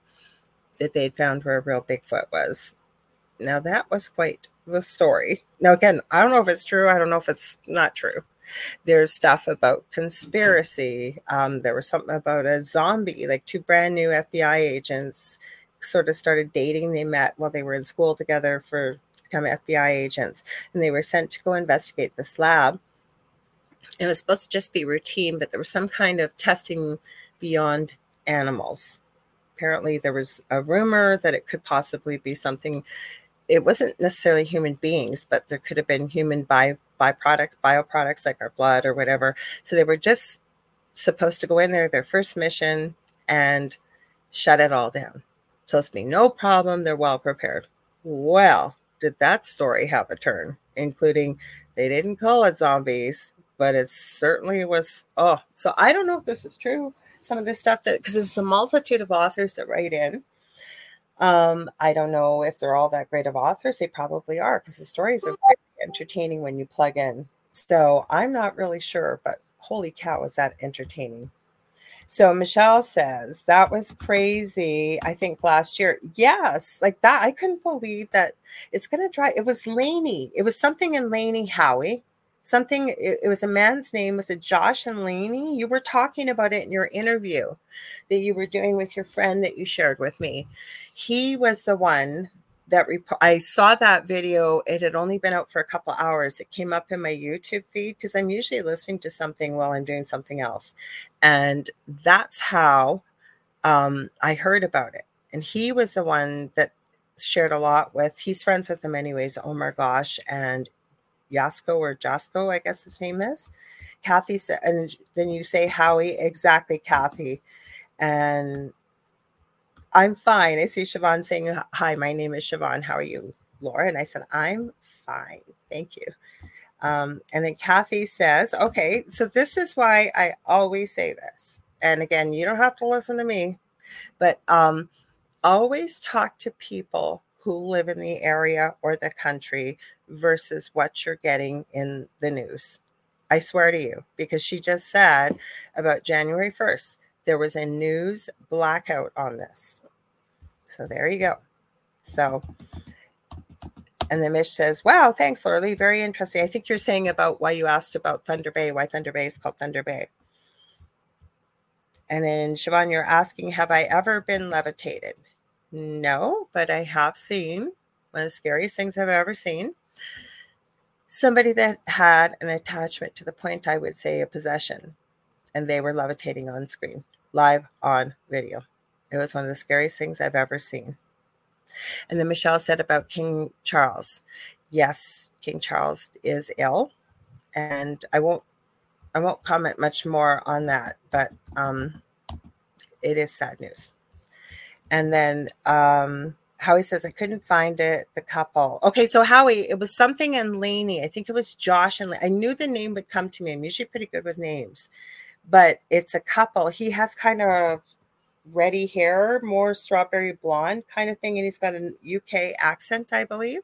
that they'd found where a real Bigfoot was. Now, that was quite the story. Now, again, I don't know if it's true. I don't know if it's not true. There's stuff about conspiracy. Um, there was something about a zombie, like two brand new FBI agents sort of started dating. They met while they were in school together for become FBI agents, and they were sent to go investigate this lab. It was supposed to just be routine, but there was some kind of testing beyond animals. Apparently, there was a rumor that it could possibly be something. It wasn't necessarily human beings, but there could have been human by byproduct, bioproducts like our blood or whatever. So they were just supposed to go in there, their first mission, and shut it all down. Supposed to be no problem. They're well prepared. Well, did that story have a turn, including they didn't call it zombies, but it certainly was. Oh, so I don't know if this is true. Some of this stuff that because it's a multitude of authors that write in. Um, I don't know if they're all that great of authors. They probably are because the stories are very entertaining when you plug in. So I'm not really sure, but holy cow, was that entertaining? So Michelle says that was crazy. I think last year, yes, like that. I couldn't believe that it's going to dry. It was Laney. It was something in Laney Howie. Something. It, it was a man's name. Was it Josh and Laney? You were talking about it in your interview that you were doing with your friend that you shared with me. He was the one that rep- I saw that video. It had only been out for a couple hours. It came up in my YouTube feed because I'm usually listening to something while I'm doing something else, and that's how um, I heard about it. And he was the one that shared a lot with. He's friends with them anyways. Omar Gosh and Yasko or Jasko, I guess his name is. Kathy said, and then you say Howie, exactly, Kathy. And I'm fine. I see Siobhan saying, Hi, my name is Siobhan. How are you, Laura? And I said, I'm fine. Thank you. Um, and then Kathy says, Okay, so this is why I always say this. And again, you don't have to listen to me, but um, always talk to people who live in the area or the country versus what you're getting in the news. I swear to you, because she just said about January 1st, there was a news blackout on this. So there you go. So, and then Mish says, Wow, thanks, Laura Very interesting. I think you're saying about why you asked about Thunder Bay, why Thunder Bay is called Thunder Bay. And then Siobhan, you're asking, Have I ever been levitated? No, but I have seen one of the scariest things I've ever seen. Somebody that had an attachment to the point I would say a possession, and they were levitating on screen live on video. It was one of the scariest things I've ever seen. And then Michelle said about King Charles. Yes, King Charles is ill, and I won't I won't comment much more on that, but um, it is sad news. And then um, Howie says, I couldn't find it. The couple. Okay, so Howie, it was something in Laney. I think it was Josh and I knew the name would come to me. I'm usually pretty good with names but it's a couple. He has kind of ready hair, more strawberry blonde kind of thing, and he's got a UK accent, I believe.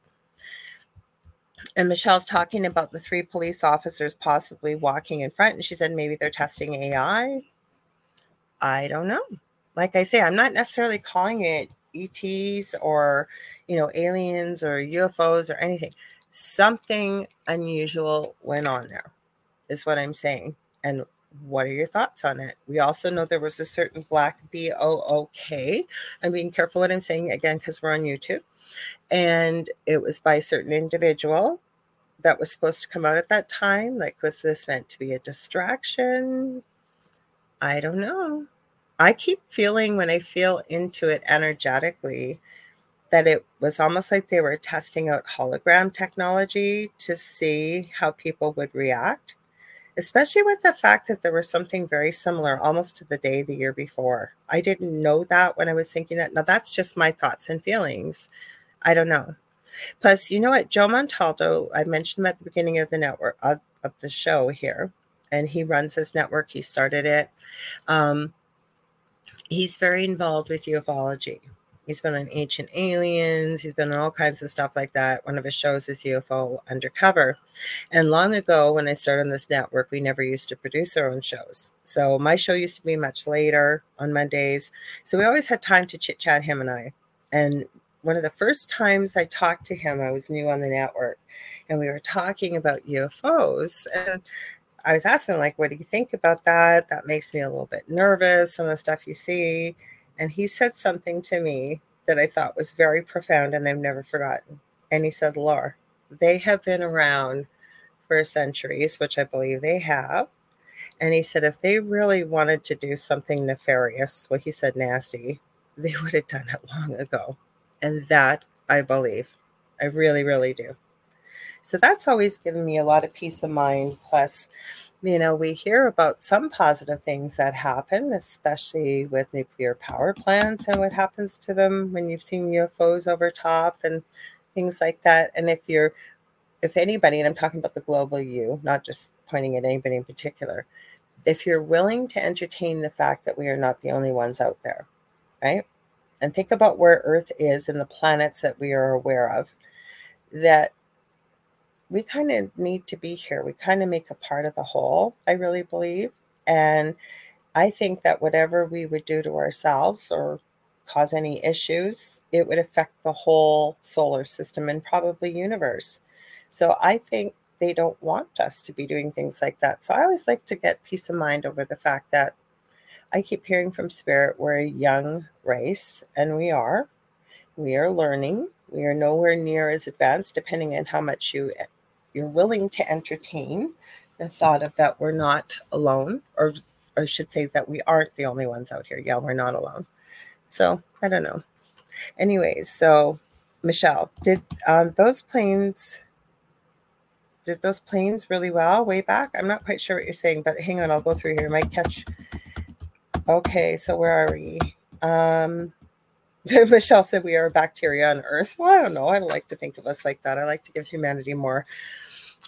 And Michelle's talking about the three police officers possibly walking in front, and she said maybe they're testing AI. I don't know. Like I say, I'm not necessarily calling it ETs or you know aliens or UFOs or anything. Something unusual went on there, is what I'm saying. And what are your thoughts on it? We also know there was a certain black B O O K. I'm being careful what I'm saying again because we're on YouTube. And it was by a certain individual that was supposed to come out at that time. Like, was this meant to be a distraction? I don't know. I keep feeling when I feel into it energetically that it was almost like they were testing out hologram technology to see how people would react especially with the fact that there was something very similar almost to the day the year before. I didn't know that when I was thinking that. Now, that's just my thoughts and feelings. I don't know. Plus, you know what? Joe Montaldo, I mentioned him at the beginning of the network of, of the show here, and he runs his network. He started it. Um, he's very involved with ufology. He's been on Ancient Aliens. He's been on all kinds of stuff like that. One of his shows is UFO Undercover. And long ago, when I started on this network, we never used to produce our own shows. So my show used to be much later on Mondays. So we always had time to chit chat, him and I. And one of the first times I talked to him, I was new on the network, and we were talking about UFOs. And I was asking him, like, what do you think about that? That makes me a little bit nervous, some of the stuff you see. And he said something to me that I thought was very profound and I've never forgotten. And he said, Laura, they have been around for centuries, which I believe they have. And he said, if they really wanted to do something nefarious, well, he said nasty, they would have done it long ago. And that I believe. I really, really do. So that's always given me a lot of peace of mind. Plus, you know, we hear about some positive things that happen, especially with nuclear power plants and what happens to them when you've seen UFOs over top and things like that. And if you're, if anybody, and I'm talking about the global you, not just pointing at anybody in particular, if you're willing to entertain the fact that we are not the only ones out there, right? And think about where Earth is and the planets that we are aware of, that we kind of need to be here. We kind of make a part of the whole, I really believe. And I think that whatever we would do to ourselves or cause any issues, it would affect the whole solar system and probably universe. So I think they don't want us to be doing things like that. So I always like to get peace of mind over the fact that I keep hearing from Spirit we're a young race, and we are. We are learning. We are nowhere near as advanced, depending on how much you you're willing to entertain the thought of that we're not alone, or, or I should say that we aren't the only ones out here. Yeah, we're not alone. So I don't know. Anyways, so Michelle, did um, those planes did those planes really well way back? I'm not quite sure what you're saying, but hang on, I'll go through here. Might catch. Okay, so where are we? Um, Michelle said we are bacteria on Earth. Well, I don't know. I don't like to think of us like that. I like to give humanity more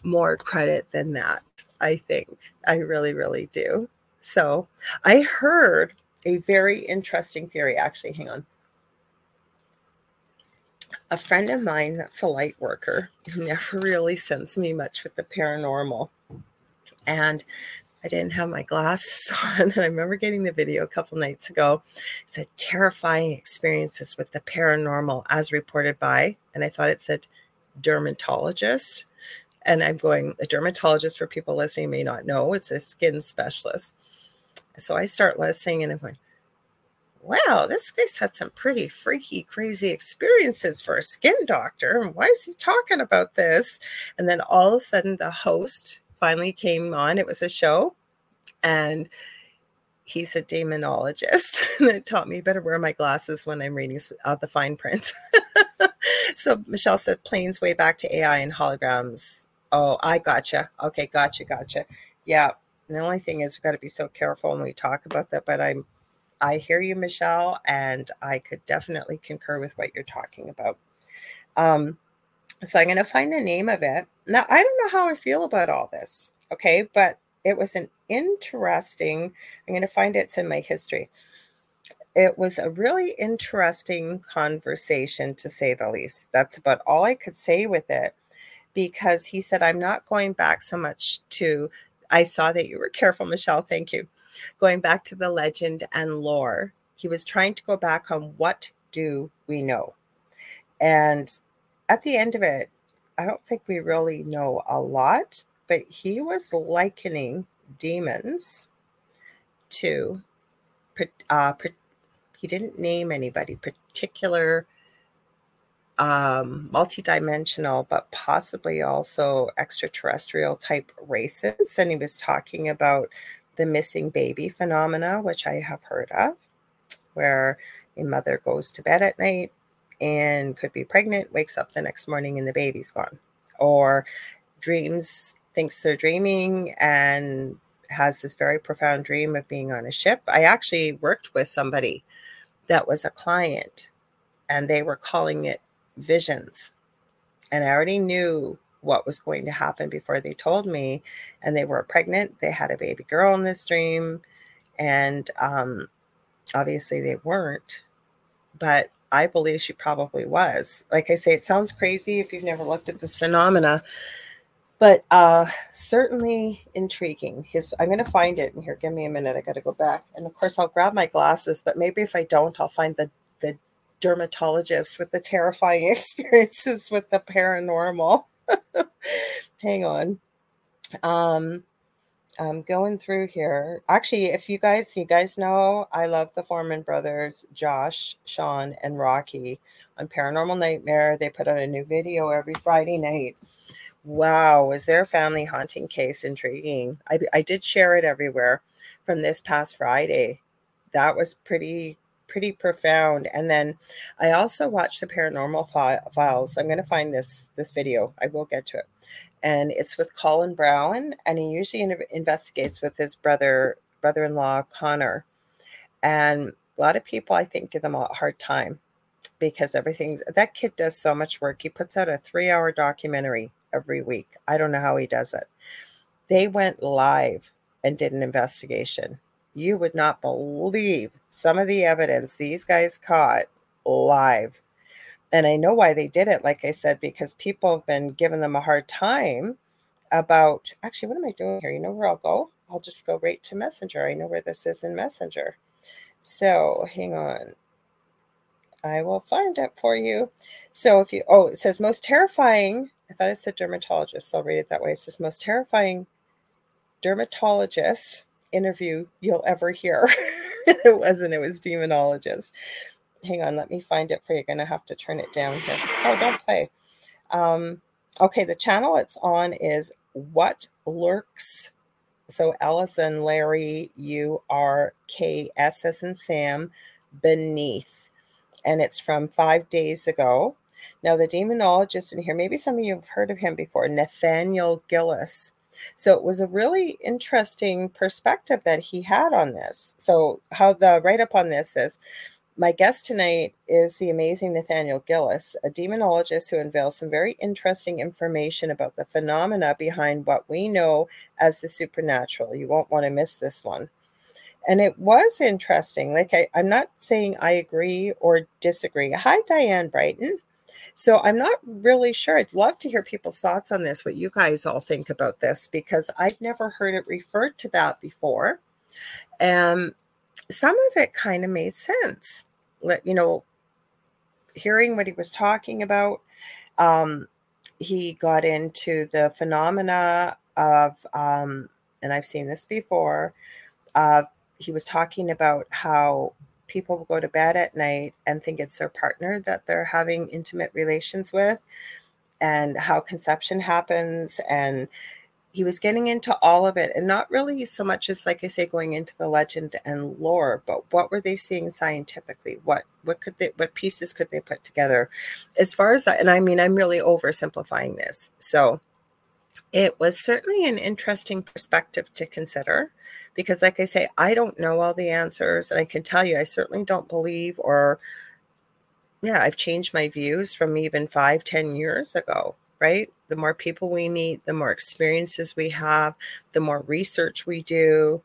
more credit than that. I think I really, really do. So I heard a very interesting theory. Actually, hang on. A friend of mine that's a light worker who never really sends me much with the paranormal. And I didn't have my glasses on. And I remember getting the video a couple nights ago. It said terrifying experiences with the paranormal as reported by, and I thought it said dermatologist. And I'm going, a dermatologist for people listening may not know, it's a skin specialist. So I start listening and I'm going, wow, this guy's had some pretty freaky, crazy experiences for a skin doctor. And why is he talking about this? And then all of a sudden, the host finally came on. It was a show. And he's a demonologist that taught me better wear my glasses when I'm reading uh, the fine print. so Michelle said planes way back to AI and holograms Oh, I gotcha. Okay, gotcha, gotcha. Yeah. And the only thing is we've got to be so careful when we talk about that. But I'm I hear you, Michelle, and I could definitely concur with what you're talking about. Um, so I'm going to find the name of it. Now, I don't know how I feel about all this, okay, but it was an interesting, I'm going to find it, it's in my history. It was a really interesting conversation, to say the least. That's about all I could say with it because he said, I'm not going back so much to, I saw that you were careful, Michelle. Thank you. Going back to the legend and lore. He was trying to go back on what do we know? And at the end of it, I don't think we really know a lot, but he was likening demons to, uh, he didn't name anybody, particular um, multidimensional, but possibly also extraterrestrial type races. And he was talking about the missing baby phenomena, which I have heard of, where a mother goes to bed at night and could be pregnant, wakes up the next morning and the baby's gone, or dreams, thinks they're dreaming and has this very profound dream of being on a ship. I actually worked with somebody that was a client and they were calling it visions. And I already knew what was going to happen before they told me. And they were pregnant. They had a baby girl in this dream. And um, obviously they weren't. But I believe she probably was. Like I say, it sounds crazy if you've never looked at this phenomena, but uh, certainly intriguing. His, I'm going to find it in here. Give me a minute. I got to go back, and of course, I'll grab my glasses. But maybe if I don't, I'll find the the dermatologist with the terrifying experiences with the paranormal. Hang on. Um, I'm going through here. Actually, if you guys, you guys know, I love the Foreman brothers, Josh, Sean, and Rocky on Paranormal Nightmare. They put out a new video every Friday night. Wow, was their family haunting case intriguing? I, I did share it everywhere from this past Friday. That was pretty pretty profound. And then I also watched the Paranormal fi- Files. I'm going to find this this video. I will get to it and it's with Colin Brown, and he usually in- investigates with his brother brother-in-law Connor. And a lot of people, I think, give them a hard time because everything's that kid does so much work. He puts out a three-hour documentary every week. I don't know how he does it. They went live and did an investigation. You would not believe some of the evidence these guys caught live and I know why they did it, like I said, because people have been giving them a hard time about actually, what am I doing here? You know where I'll go? I'll just go right to Messenger. I know where this is in Messenger. So hang on. I will find it for you. So if you, oh, it says most terrifying. I thought it said dermatologist, so I'll read it that way. It says most terrifying dermatologist interview you'll ever hear. it wasn't, it was demonologist hang on, let me find it for you. You're going to have to turn it down here. Oh, don't play. Um, okay, the channel it's on is What Lurks. So and Larry, U R K S S and Sam, Beneath. And it's from five days ago. Now, the demonologist in here, maybe some of you have heard of him before, Nathaniel Gillis. So it was a really interesting perspective that he had on this. So, how the write up on this is my guest tonight is the amazing Nathaniel Gillis, a demonologist who unveils some very interesting information about the phenomena behind what we know as the supernatural. You won't want to miss this one. And it was interesting. Like, I, I'm not saying I agree or disagree. Hi, Diane Brighton. So I'm not really sure. I'd love to hear people's thoughts on this, what you guys all think about this, because I've never heard it referred to that before. And some of it kind of made sense let you know hearing what he was talking about um, he got into the phenomena of um, and i've seen this before uh, he was talking about how people go to bed at night and think it's their partner that they're having intimate relations with and how conception happens and he was getting into all of it and not really so much as like i say going into the legend and lore but what were they seeing scientifically what what could they what pieces could they put together as far as and i mean i'm really oversimplifying this so it was certainly an interesting perspective to consider because like i say i don't know all the answers and i can tell you i certainly don't believe or yeah i've changed my views from even five ten years ago right? The more people we meet, the more experiences we have, the more research we do.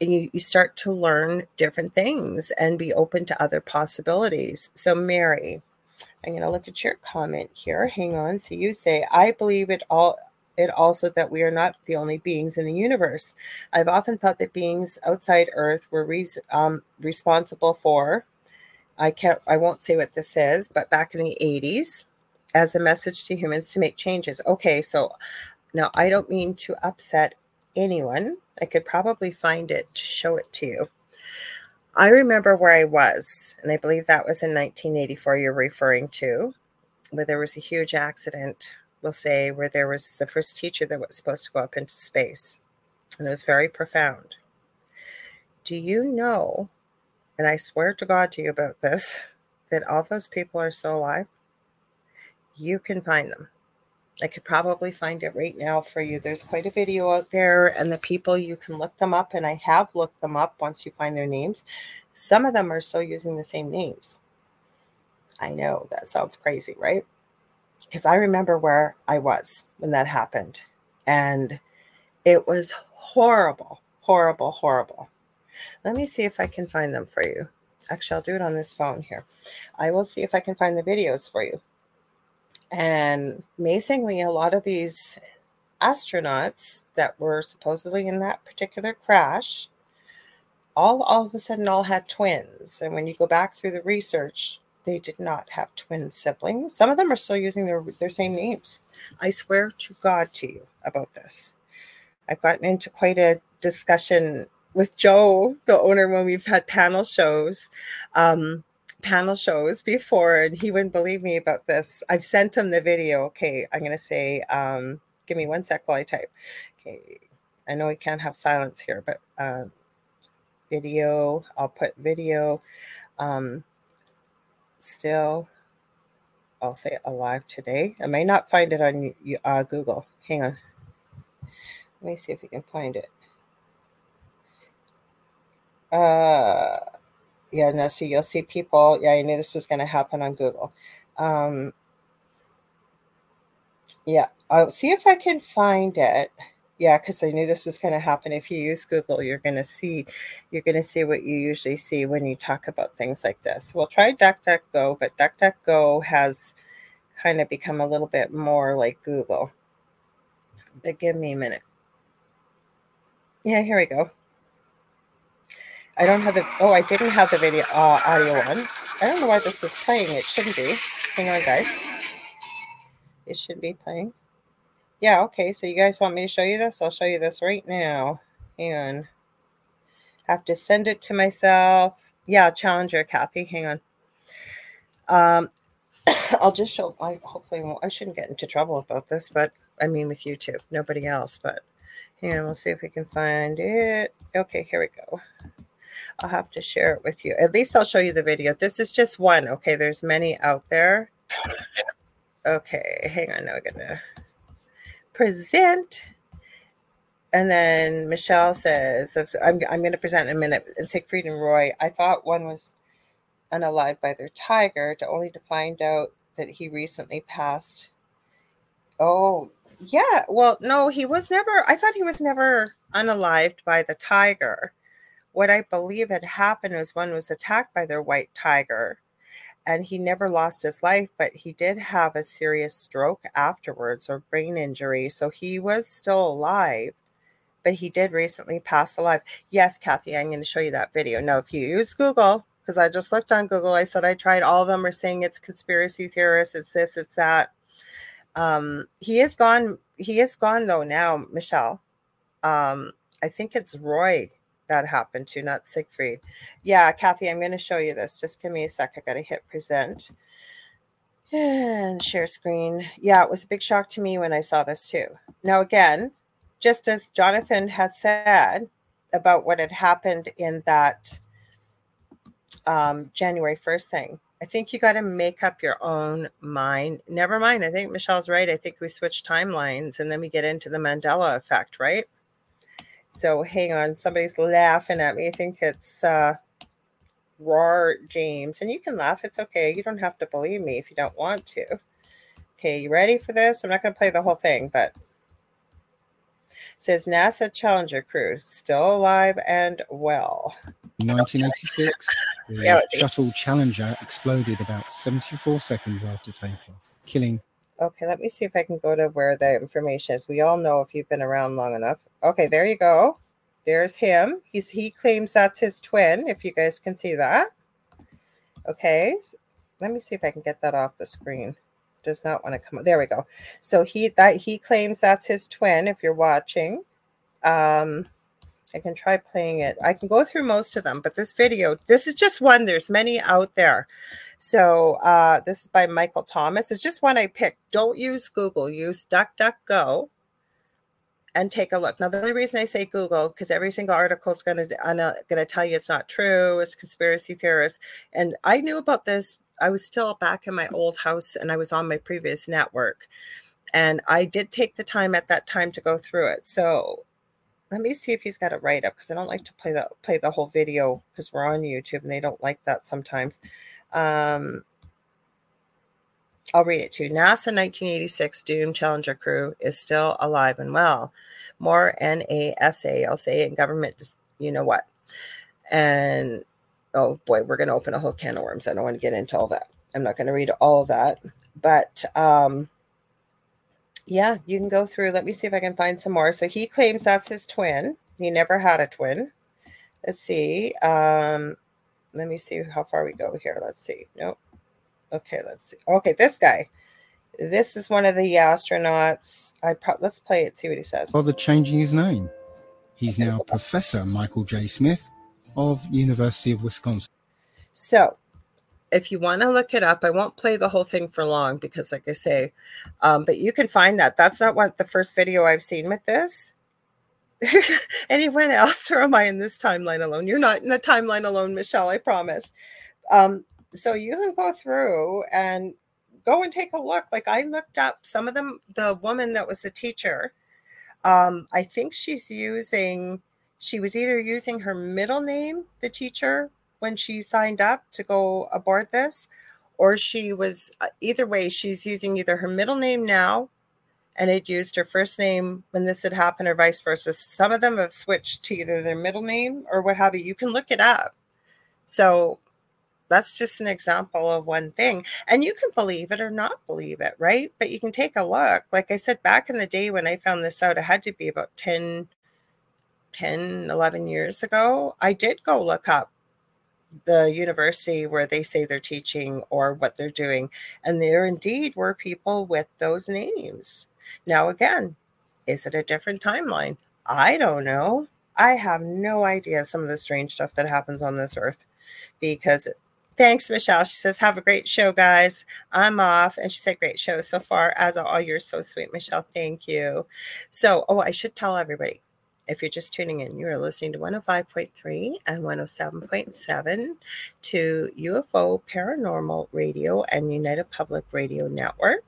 And you, you start to learn different things and be open to other possibilities. So, Mary, I'm going to look at your comment here. Hang on. So, you say, I believe it all. It also that we are not the only beings in the universe. I've often thought that beings outside Earth were re- um, responsible for. I can't. I won't say what this is, but back in the 80s, as a message to humans to make changes. Okay, so now I don't mean to upset anyone. I could probably find it to show it to you. I remember where I was, and I believe that was in 1984 you're referring to, where there was a huge accident, we'll say, where there was the first teacher that was supposed to go up into space. And it was very profound. Do you know, and I swear to God to you about this, that all those people are still alive? You can find them. I could probably find it right now for you. There's quite a video out there, and the people you can look them up, and I have looked them up once you find their names. Some of them are still using the same names. I know that sounds crazy, right? Because I remember where I was when that happened, and it was horrible, horrible, horrible. Let me see if I can find them for you. actually, I'll do it on this phone here. I will see if I can find the videos for you. And amazingly, a lot of these astronauts that were supposedly in that particular crash all all of a sudden all had twins. And when you go back through the research they did not have twin siblings. Some of them are still using their their same names. I swear to god to you about this. I've gotten into quite a discussion with joe the owner when we've had panel shows. Um, panel shows before and he wouldn't believe me about this. I've sent him the video. Okay i'm going to say um, give me one sec while i type. Okay i know we can't have silence here but uh, video i'll put video. Um, still i'll say alive today. I may not find it on uh, google. Hang on. Let me see if we can find it. Uh yeah, no, so you'll see people. Yeah, I knew this was going to happen on Google. Um, yeah, I'll see if I can find it. Yeah, because I knew this was going to happen. If you use Google, you're going to see, you're going to see what you usually see when you talk about things like this. We'll try DuckDuckGo, but DuckDuckGo has kind of become a little bit more like Google. But give me a minute. Yeah, here we go. I don't have the. Oh, I didn't have the video uh, audio on. I don't know why this is playing. It shouldn't be. Hang on, guys. It should be playing. Yeah. Okay. So you guys want me to show you this? I'll show you this right now. Hang on. Have to send it to myself. Yeah, Challenger, Kathy. Hang on. Um, I'll just show. I hopefully won't. I shouldn't get into trouble about this, but I mean with YouTube, nobody else. But hang on. We'll see if we can find it. Okay, here we go. I'll have to share it with you. At least I'll show you the video. This is just one. Okay, there's many out there. Okay, hang on. Now I'm gonna present. And then Michelle says, I'm, I'm going to present in a minute. And Siegfried and Roy, I thought one was unalived by their tiger, to only to find out that he recently passed. Oh, yeah. Well, no, he was never, I thought he was never unalived by the tiger what I believe had happened was one was attacked by their white tiger and he never lost his life, but he did have a serious stroke afterwards or brain injury. So he was still alive, but he did recently pass alive. Yes, Kathy, I'm going to show you that video. No, if you use Google, because I just looked on Google, I said I tried all of them are saying it's conspiracy theorists, it's this, it's that. Um, he is gone. He is gone though now, Michelle. Um, I think it's Roy that happened to, not Siegfried. Yeah, Kathy, I'm going to show you this. Just give me a sec. I got to hit present and share screen. Yeah, it was a big shock to me when I saw this too. Now, again, just as Jonathan had said about what had happened in that um, January 1st thing, I think you got to make up your own mind. Never mind. I think Michelle's right. I think we switch timelines and then we get into the Mandela effect, right? So hang on, somebody's laughing at me. I think it's uh Roar James. And you can laugh, it's okay. You don't have to believe me if you don't want to. Okay, you ready for this? I'm not gonna play the whole thing, but says NASA Challenger crew still alive and well. 1986, the yeah, shuttle Challenger exploded about 74 seconds after takeoff, killing Okay, let me see if I can go to where the information is. We all know if you've been around long enough. Okay, there you go. There's him. He's he claims that's his twin, if you guys can see that. Okay, so let me see if I can get that off the screen. Does not want to come. There we go. So he that he claims that's his twin. If you're watching, um, I can try playing it. I can go through most of them, but this video, this is just one. There's many out there. So uh, this is by Michael Thomas. It's just one I picked. Don't use Google. Use DuckDuckGo and take a look. Now, the only reason I say Google because every single article is going to going to tell you it's not true. It's conspiracy theorists. And I knew about this. I was still back in my old house, and I was on my previous network. And I did take the time at that time to go through it. So let me see if he's got a write up because I don't like to play the play the whole video because we're on YouTube and they don't like that sometimes. Um, I'll read it to you. NASA 1986 Doom Challenger crew is still alive and well. More NASA, I'll say, in government, just, you know what. And oh boy, we're going to open a whole can of worms. I don't want to get into all that. I'm not going to read all that, but um, yeah, you can go through. Let me see if I can find some more. So he claims that's his twin. He never had a twin. Let's see. Um, let me see how far we go here. Let's see. Nope. Okay, let's see. Okay, this guy. This is one of the astronauts. I pro- let's play it. See what he says. Bother changing his name. He's now Professor Michael J. Smith of University of Wisconsin. So, if you want to look it up, I won't play the whole thing for long because, like I say, um, but you can find that. That's not what the first video I've seen with this. Anyone else, or am I in this timeline alone? You're not in the timeline alone, Michelle. I promise. Um, so you can go through and go and take a look. Like I looked up some of them. The woman that was the teacher, um, I think she's using. She was either using her middle name, the teacher, when she signed up to go aboard this, or she was uh, either way. She's using either her middle name now and had used her first name when this had happened, or vice versa. Some of them have switched to either their middle name or what have you. You can look it up. So that's just an example of one thing. And you can believe it or not believe it, right? But you can take a look. Like I said, back in the day when I found this out, it had to be about 10, 10, 11 years ago. I did go look up the university where they say they're teaching or what they're doing. And there indeed were people with those names. Now, again, is it a different timeline? I don't know. I have no idea some of the strange stuff that happens on this earth because thanks, Michelle. She says, Have a great show, guys. I'm off. And she said, Great show so far. As all, you're so sweet, Michelle. Thank you. So, oh, I should tell everybody if you're just tuning in, you are listening to 105.3 and 107.7 to UFO Paranormal Radio and United Public Radio Network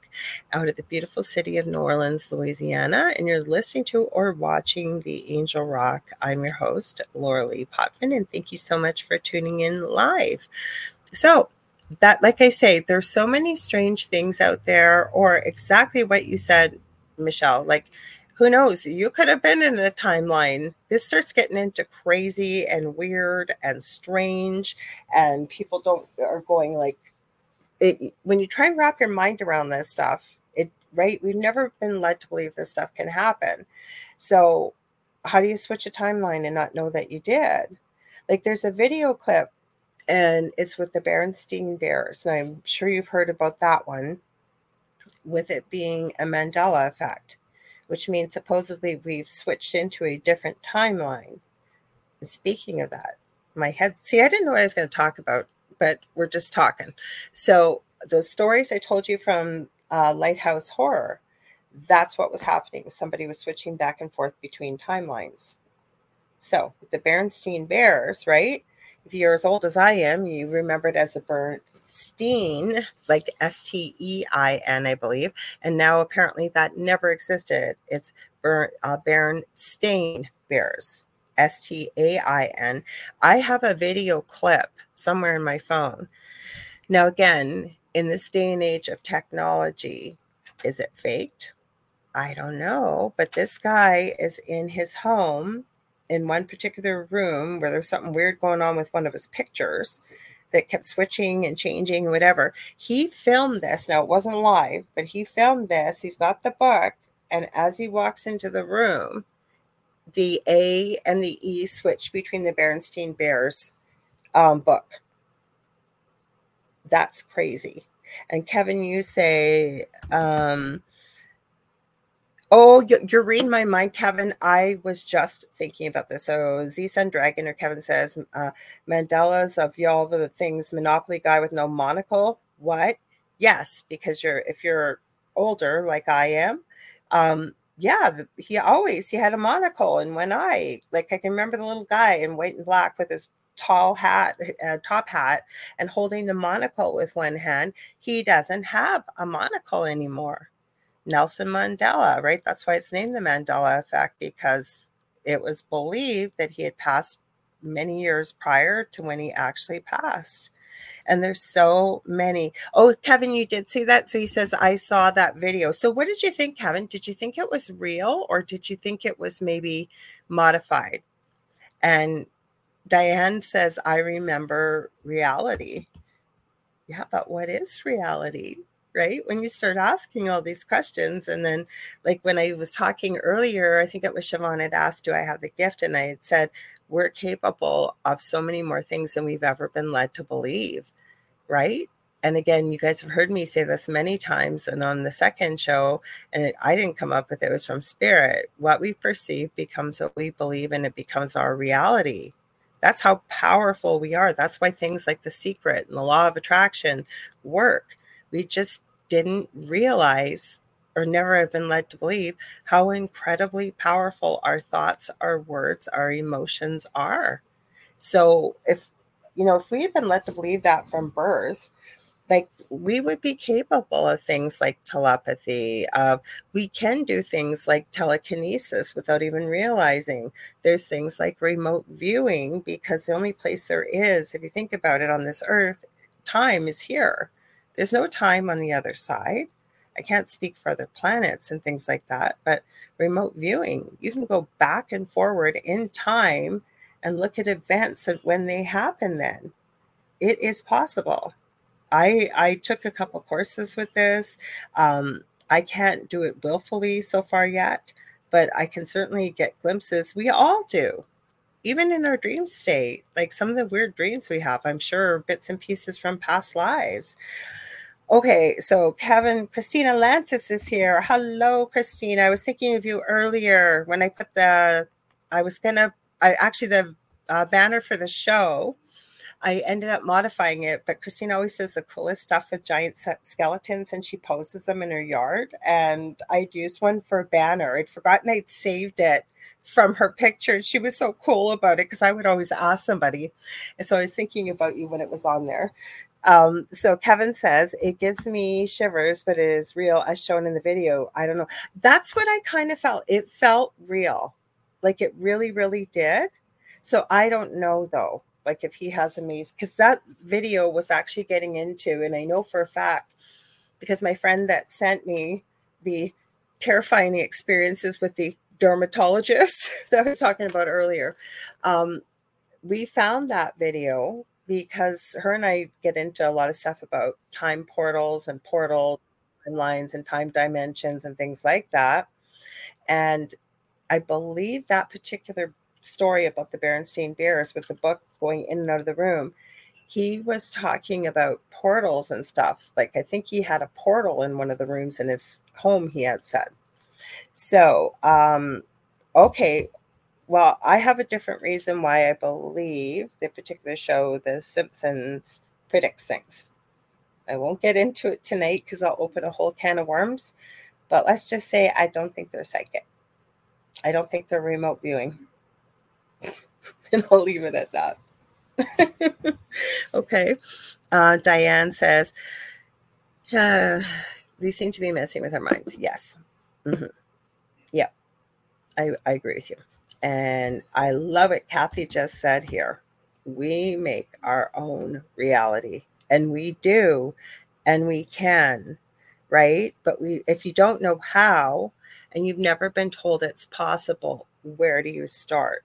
out of the beautiful city of New Orleans, Louisiana. And you're listening to or watching the Angel Rock. I'm your host, Lorilei Potvin, and thank you so much for tuning in live. So, that, like I say, there's so many strange things out there, or exactly what you said, Michelle. Like, who knows? You could have been in a timeline. This starts getting into crazy and weird and strange, and people don't are going like, it, when you try and wrap your mind around this stuff, it right. We've never been led to believe this stuff can happen. So, how do you switch a timeline and not know that you did? Like, there's a video clip, and it's with the Berenstein Bears, and I'm sure you've heard about that one, with it being a Mandela effect which means supposedly we've switched into a different timeline. And speaking of that, my head, see, I didn't know what I was going to talk about, but we're just talking. So, the stories I told you from uh, Lighthouse Horror, that's what was happening. Somebody was switching back and forth between timelines. So, the Berenstein Bears, right? If you're as old as I am, you remember it as the Bern Steen, like S T E I N, I believe. And now apparently that never existed. It's Ber- uh, Berenstain Bears, S T A I N. I have a video clip somewhere in my phone. Now, again, in this day and age of technology, is it faked? I don't know. But this guy is in his home in one particular room where there's something weird going on with one of his pictures that kept switching and changing, whatever. He filmed this. Now, it wasn't live, but he filmed this. He's got the book. And as he walks into the room, the A and the E switch between the Berenstein Bears um, book. That's crazy. And Kevin, you say, um, Oh, you're reading my mind, Kevin. I was just thinking about this. So, Z Sun Dragon or Kevin says, uh, Mandela's of y'all the things, Monopoly guy with no monocle. What? Yes, because you're if you're older like I am, um, yeah, the, he always he had a monocle and one eye. Like I can remember the little guy in white and black with his tall hat, uh, top hat, and holding the monocle with one hand. He doesn't have a monocle anymore. Nelson Mandela, right? That's why it's named the Mandela effect because it was believed that he had passed many years prior to when he actually passed. And there's so many. Oh, Kevin, you did see that. So he says, I saw that video. So what did you think, Kevin? Did you think it was real or did you think it was maybe modified? And Diane says, I remember reality. Yeah, but what is reality? Right? When you start asking all these questions, and then, like when I was talking earlier, I think it was Siobhan had asked, Do I have the gift? And I had said, We're capable of so many more things than we've ever been led to believe. Right? and again, you guys have heard me say this many times. And on the second show, and it, I didn't come up with it, it was from spirit. What we perceive becomes what we believe, and it becomes our reality. That's how powerful we are. That's why things like the secret and the law of attraction work. We just didn't realize or never have been led to believe how incredibly powerful our thoughts, our words, our emotions are. So if you know, if we had been led to believe that from birth, like we would be capable of things like telepathy uh, we can do things like telekinesis without even realizing there's things like remote viewing because the only place there is if you think about it on this earth time is here there's no time on the other side i can't speak for other planets and things like that but remote viewing you can go back and forward in time and look at events of when they happen then it is possible I I took a couple courses with this. Um, I can't do it willfully so far yet, but I can certainly get glimpses. We all do, even in our dream state. Like some of the weird dreams we have, I'm sure bits and pieces from past lives. Okay, so Kevin, Christina Lantis is here. Hello, Christina. I was thinking of you earlier when I put the, I was gonna, I actually the uh, banner for the show I ended up modifying it, but Christine always does the coolest stuff with giant skeletons and she poses them in her yard. And I'd used one for a banner. I'd forgotten I'd saved it from her picture. She was so cool about it because I would always ask somebody. And so I was thinking about you when it was on there. Um, so Kevin says it gives me shivers, but it is real as shown in the video. I don't know. That's what I kind of felt. It felt real. Like it really, really did. So I don't know though like if he has a maze because that video was actually getting into and i know for a fact because my friend that sent me the terrifying experiences with the dermatologist that i was talking about earlier um, we found that video because her and i get into a lot of stuff about time portals and portal timelines and time dimensions and things like that and i believe that particular story about the Berenstain Bears with the book going in and out of the room, he was talking about portals and stuff. Like I think he had a portal in one of the rooms in his home, he had said. So, um, okay. Well, I have a different reason why I believe the particular show, The Simpsons, predicts things. I won't get into it tonight because I'll open a whole can of worms. But let's just say I don't think they're psychic. I don't think they're remote viewing. and I'll leave it at that. okay. Uh, Diane says, uh, these seem to be messing with our minds. Yes. Mm-hmm. I, I agree with you. And I love it. Kathy just said here we make our own reality, and we do, and we can, right? But we, if you don't know how, and you've never been told it's possible, where do you start?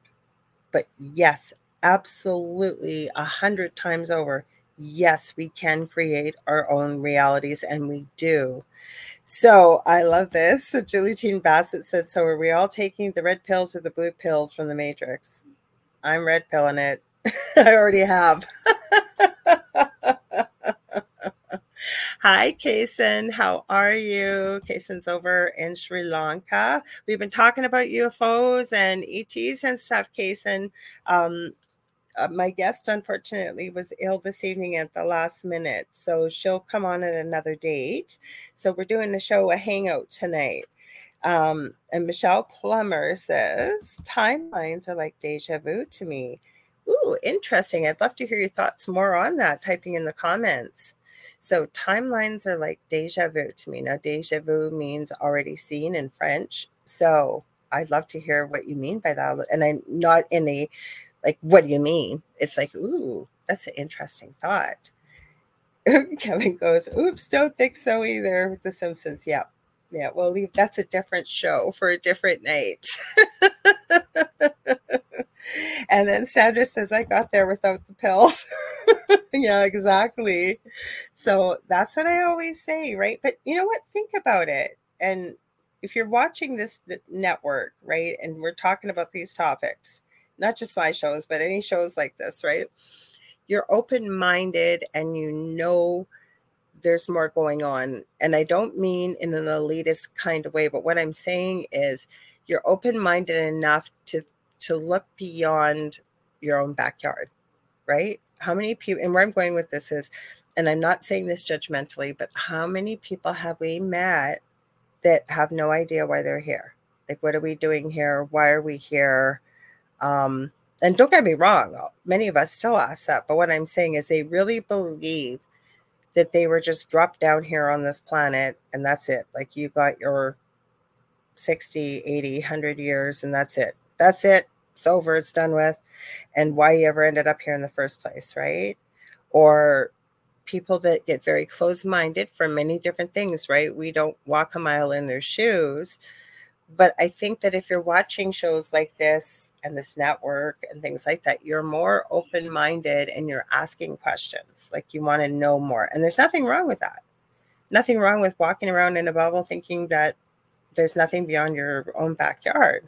But yes, absolutely, a hundred times over, yes, we can create our own realities, and we do. So I love this. So Julie Jean Bassett said, So are we all taking the red pills or the blue pills from the Matrix? I'm red pilling it. I already have. Hi, Kason. How are you? Kason's over in Sri Lanka. We've been talking about UFOs and ETs and stuff, Kason. Um, uh, my guest, unfortunately, was ill this evening at the last minute. So she'll come on at another date. So we're doing the show, a hangout tonight. Um, and Michelle Plummer says, timelines are like deja vu to me. Ooh, interesting. I'd love to hear your thoughts more on that, typing in the comments. So timelines are like deja vu to me. Now, deja vu means already seen in French. So I'd love to hear what you mean by that. And I'm not in a like, what do you mean? It's like, ooh, that's an interesting thought. Kevin goes, oops, don't think so either with The Simpsons. Yeah. Yeah, well, leave that's a different show for a different night. and then Sandra says, I got there without the pills. yeah, exactly. So that's what I always say, right? But you know what? Think about it. And if you're watching this network, right, and we're talking about these topics, not just my shows, but any shows like this, right? You're open minded and you know there's more going on. And I don't mean in an elitist kind of way, but what I'm saying is you're open minded enough to to look beyond your own backyard, right? How many people, and where I'm going with this is, and I'm not saying this judgmentally, but how many people have we met that have no idea why they're here? Like, what are we doing here? Why are we here? Um, and don't get me wrong, many of us still ask that. But what I'm saying is they really believe that they were just dropped down here on this planet and that's it. Like you got your 60, 80, 100 years and that's it. That's it. It's over. It's done with. And why you ever ended up here in the first place, right? Or people that get very close minded for many different things, right? We don't walk a mile in their shoes but I think that if you're watching shows like this and this network and things like that, you're more open minded and you're asking questions. Like you want to know more. And there's nothing wrong with that. Nothing wrong with walking around in a bubble thinking that there's nothing beyond your own backyard.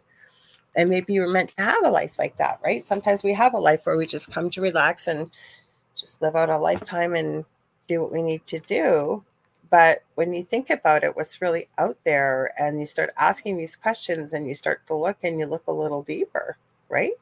And maybe you're meant to have a life like that, right? Sometimes we have a life where we just come to relax and just live out a lifetime and do what we need to do. But when you think about it, what's really out there, and you start asking these questions and you start to look and you look a little deeper, right?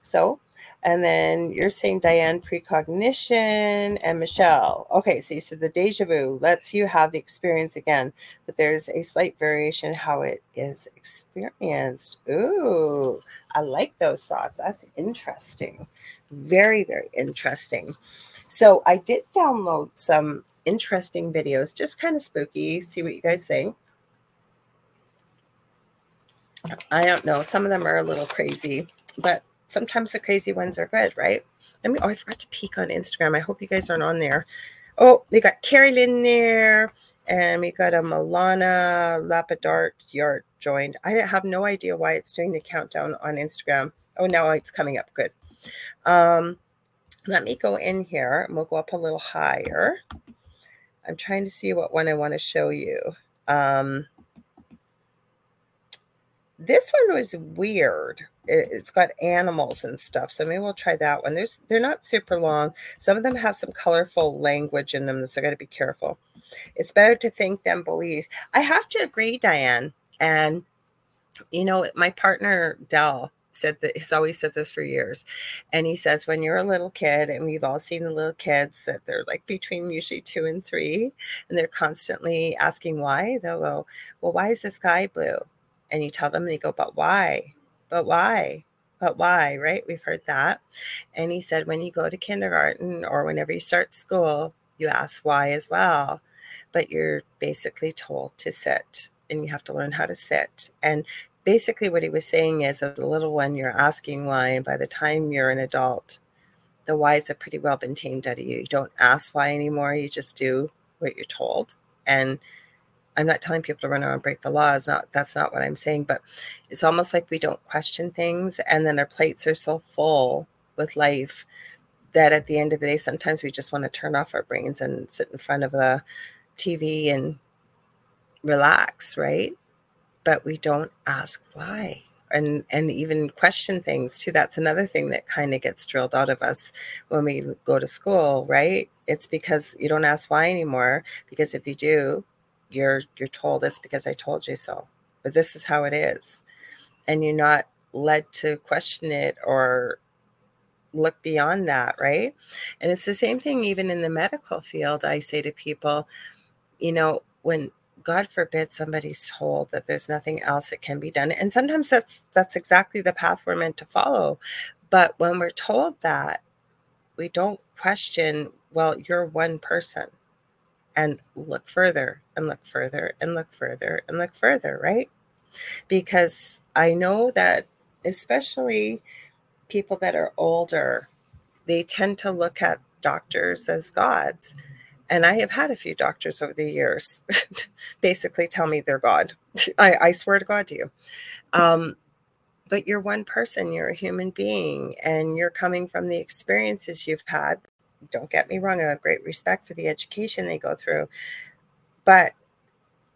So, and then you're saying Diane precognition and Michelle. Okay, so you said the deja vu lets you have the experience again, but there's a slight variation how it is experienced. Ooh, I like those thoughts. That's interesting. Very, very interesting. So I did download some interesting videos, just kind of spooky. See what you guys think. I don't know. Some of them are a little crazy, but sometimes the crazy ones are good, right? Let me. Oh, I forgot to peek on Instagram. I hope you guys aren't on there. Oh, we got Carrie Lynn there, and we got a Milana Lapadart yard joined. I have no idea why it's doing the countdown on Instagram. Oh, now it's coming up. Good. Um, let me go in here we'll go up a little higher. I'm trying to see what one I want to show you. Um, this one was weird. It, has got animals and stuff, so maybe we'll try that one. There's they're not super long. Some of them have some colorful language in them, so I got to be careful. It's better to think than believe. I have to agree, Diane. And you know, my partner Dell said that he's always said this for years. And he says, when you're a little kid, and we've all seen the little kids that they're like between usually two and three, and they're constantly asking why, they'll go, Well, why is the sky blue? And you tell them, they go, But why? But why? But why? Right? We've heard that. And he said, When you go to kindergarten or whenever you start school, you ask why as well. But you're basically told to sit and you have to learn how to sit. And basically what he was saying is as a little one you're asking why and by the time you're an adult the whys have pretty well been tamed out of you. You don't ask why anymore you just do what you're told. And i'm not telling people to run around and break the laws not that's not what i'm saying but it's almost like we don't question things and then our plates are so full with life that at the end of the day sometimes we just want to turn off our brains and sit in front of the tv and relax right but we don't ask why. And and even question things too. That's another thing that kind of gets drilled out of us when we go to school right? It's because you don't ask why anymore because if you do you're you're told it's because i told you so. But this is how it is. And you're not led to question it or look beyond that right? And it's the same thing even in the medical field i say to people you know when God forbid somebody's told that there's nothing else that can be done. And sometimes that's that's exactly the path we're meant to follow. But when we're told that, we don't question, well, you're one person. And look further and look further and look further and look further, right? Because I know that especially people that are older, they tend to look at doctors as gods. And I have had a few doctors over the years basically tell me they're God. I, I swear to God to you. Um, but you're one person, you're a human being, and you're coming from the experiences you've had. Don't get me wrong, I have great respect for the education they go through. But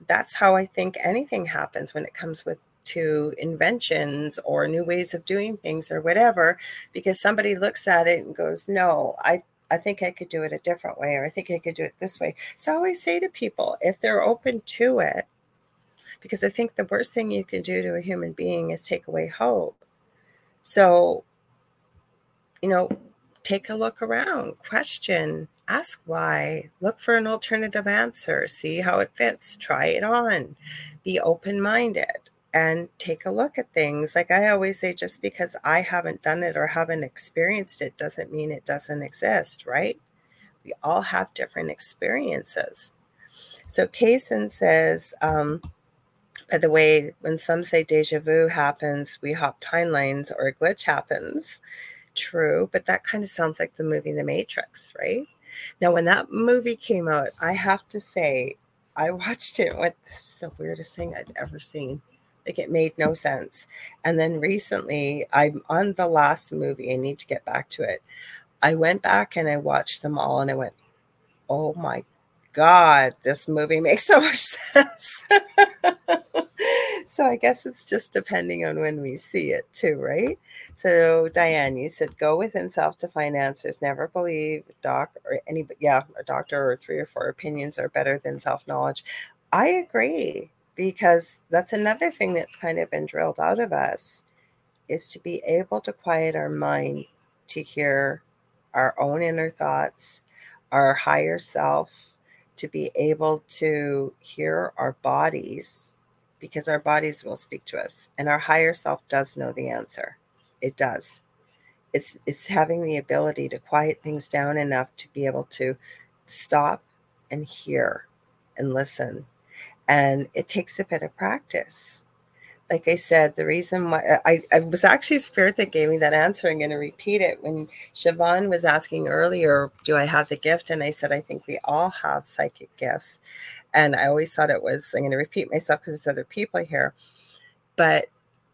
that's how I think anything happens when it comes with to inventions or new ways of doing things or whatever because somebody looks at it and goes no i i think i could do it a different way or i think i could do it this way. So i always say to people if they're open to it because i think the worst thing you can do to a human being is take away hope. So you know take a look around question ask why look for an alternative answer see how it fits try it on be open minded and take a look at things. Like I always say, just because I haven't done it or haven't experienced it doesn't mean it doesn't exist, right? We all have different experiences. So Kaysen says, um, by the way, when some say deja vu happens, we hop timelines or a glitch happens. True, but that kind of sounds like the movie The Matrix, right? Now, when that movie came out, I have to say, I watched it. Is the weirdest thing I'd ever seen. Like it made no sense. And then recently, I'm on the last movie. I need to get back to it. I went back and I watched them all and I went, oh my God, this movie makes so much sense. so I guess it's just depending on when we see it too, right? So Diane, you said go within self to find answers. Never believe doc or any yeah, a doctor or three or four opinions are better than self knowledge. I agree because that's another thing that's kind of been drilled out of us is to be able to quiet our mind to hear our own inner thoughts, our higher self, to be able to hear our bodies because our bodies will speak to us and our higher self does know the answer. It does. It's it's having the ability to quiet things down enough to be able to stop and hear and listen and it takes a bit of practice like I said, the reason why I, I was actually spirit that gave me that answer. I'm going to repeat it. When Siobhan was asking earlier, do I have the gift? And I said, I think we all have psychic gifts. And I always thought it was, I'm going to repeat myself because there's other people here. But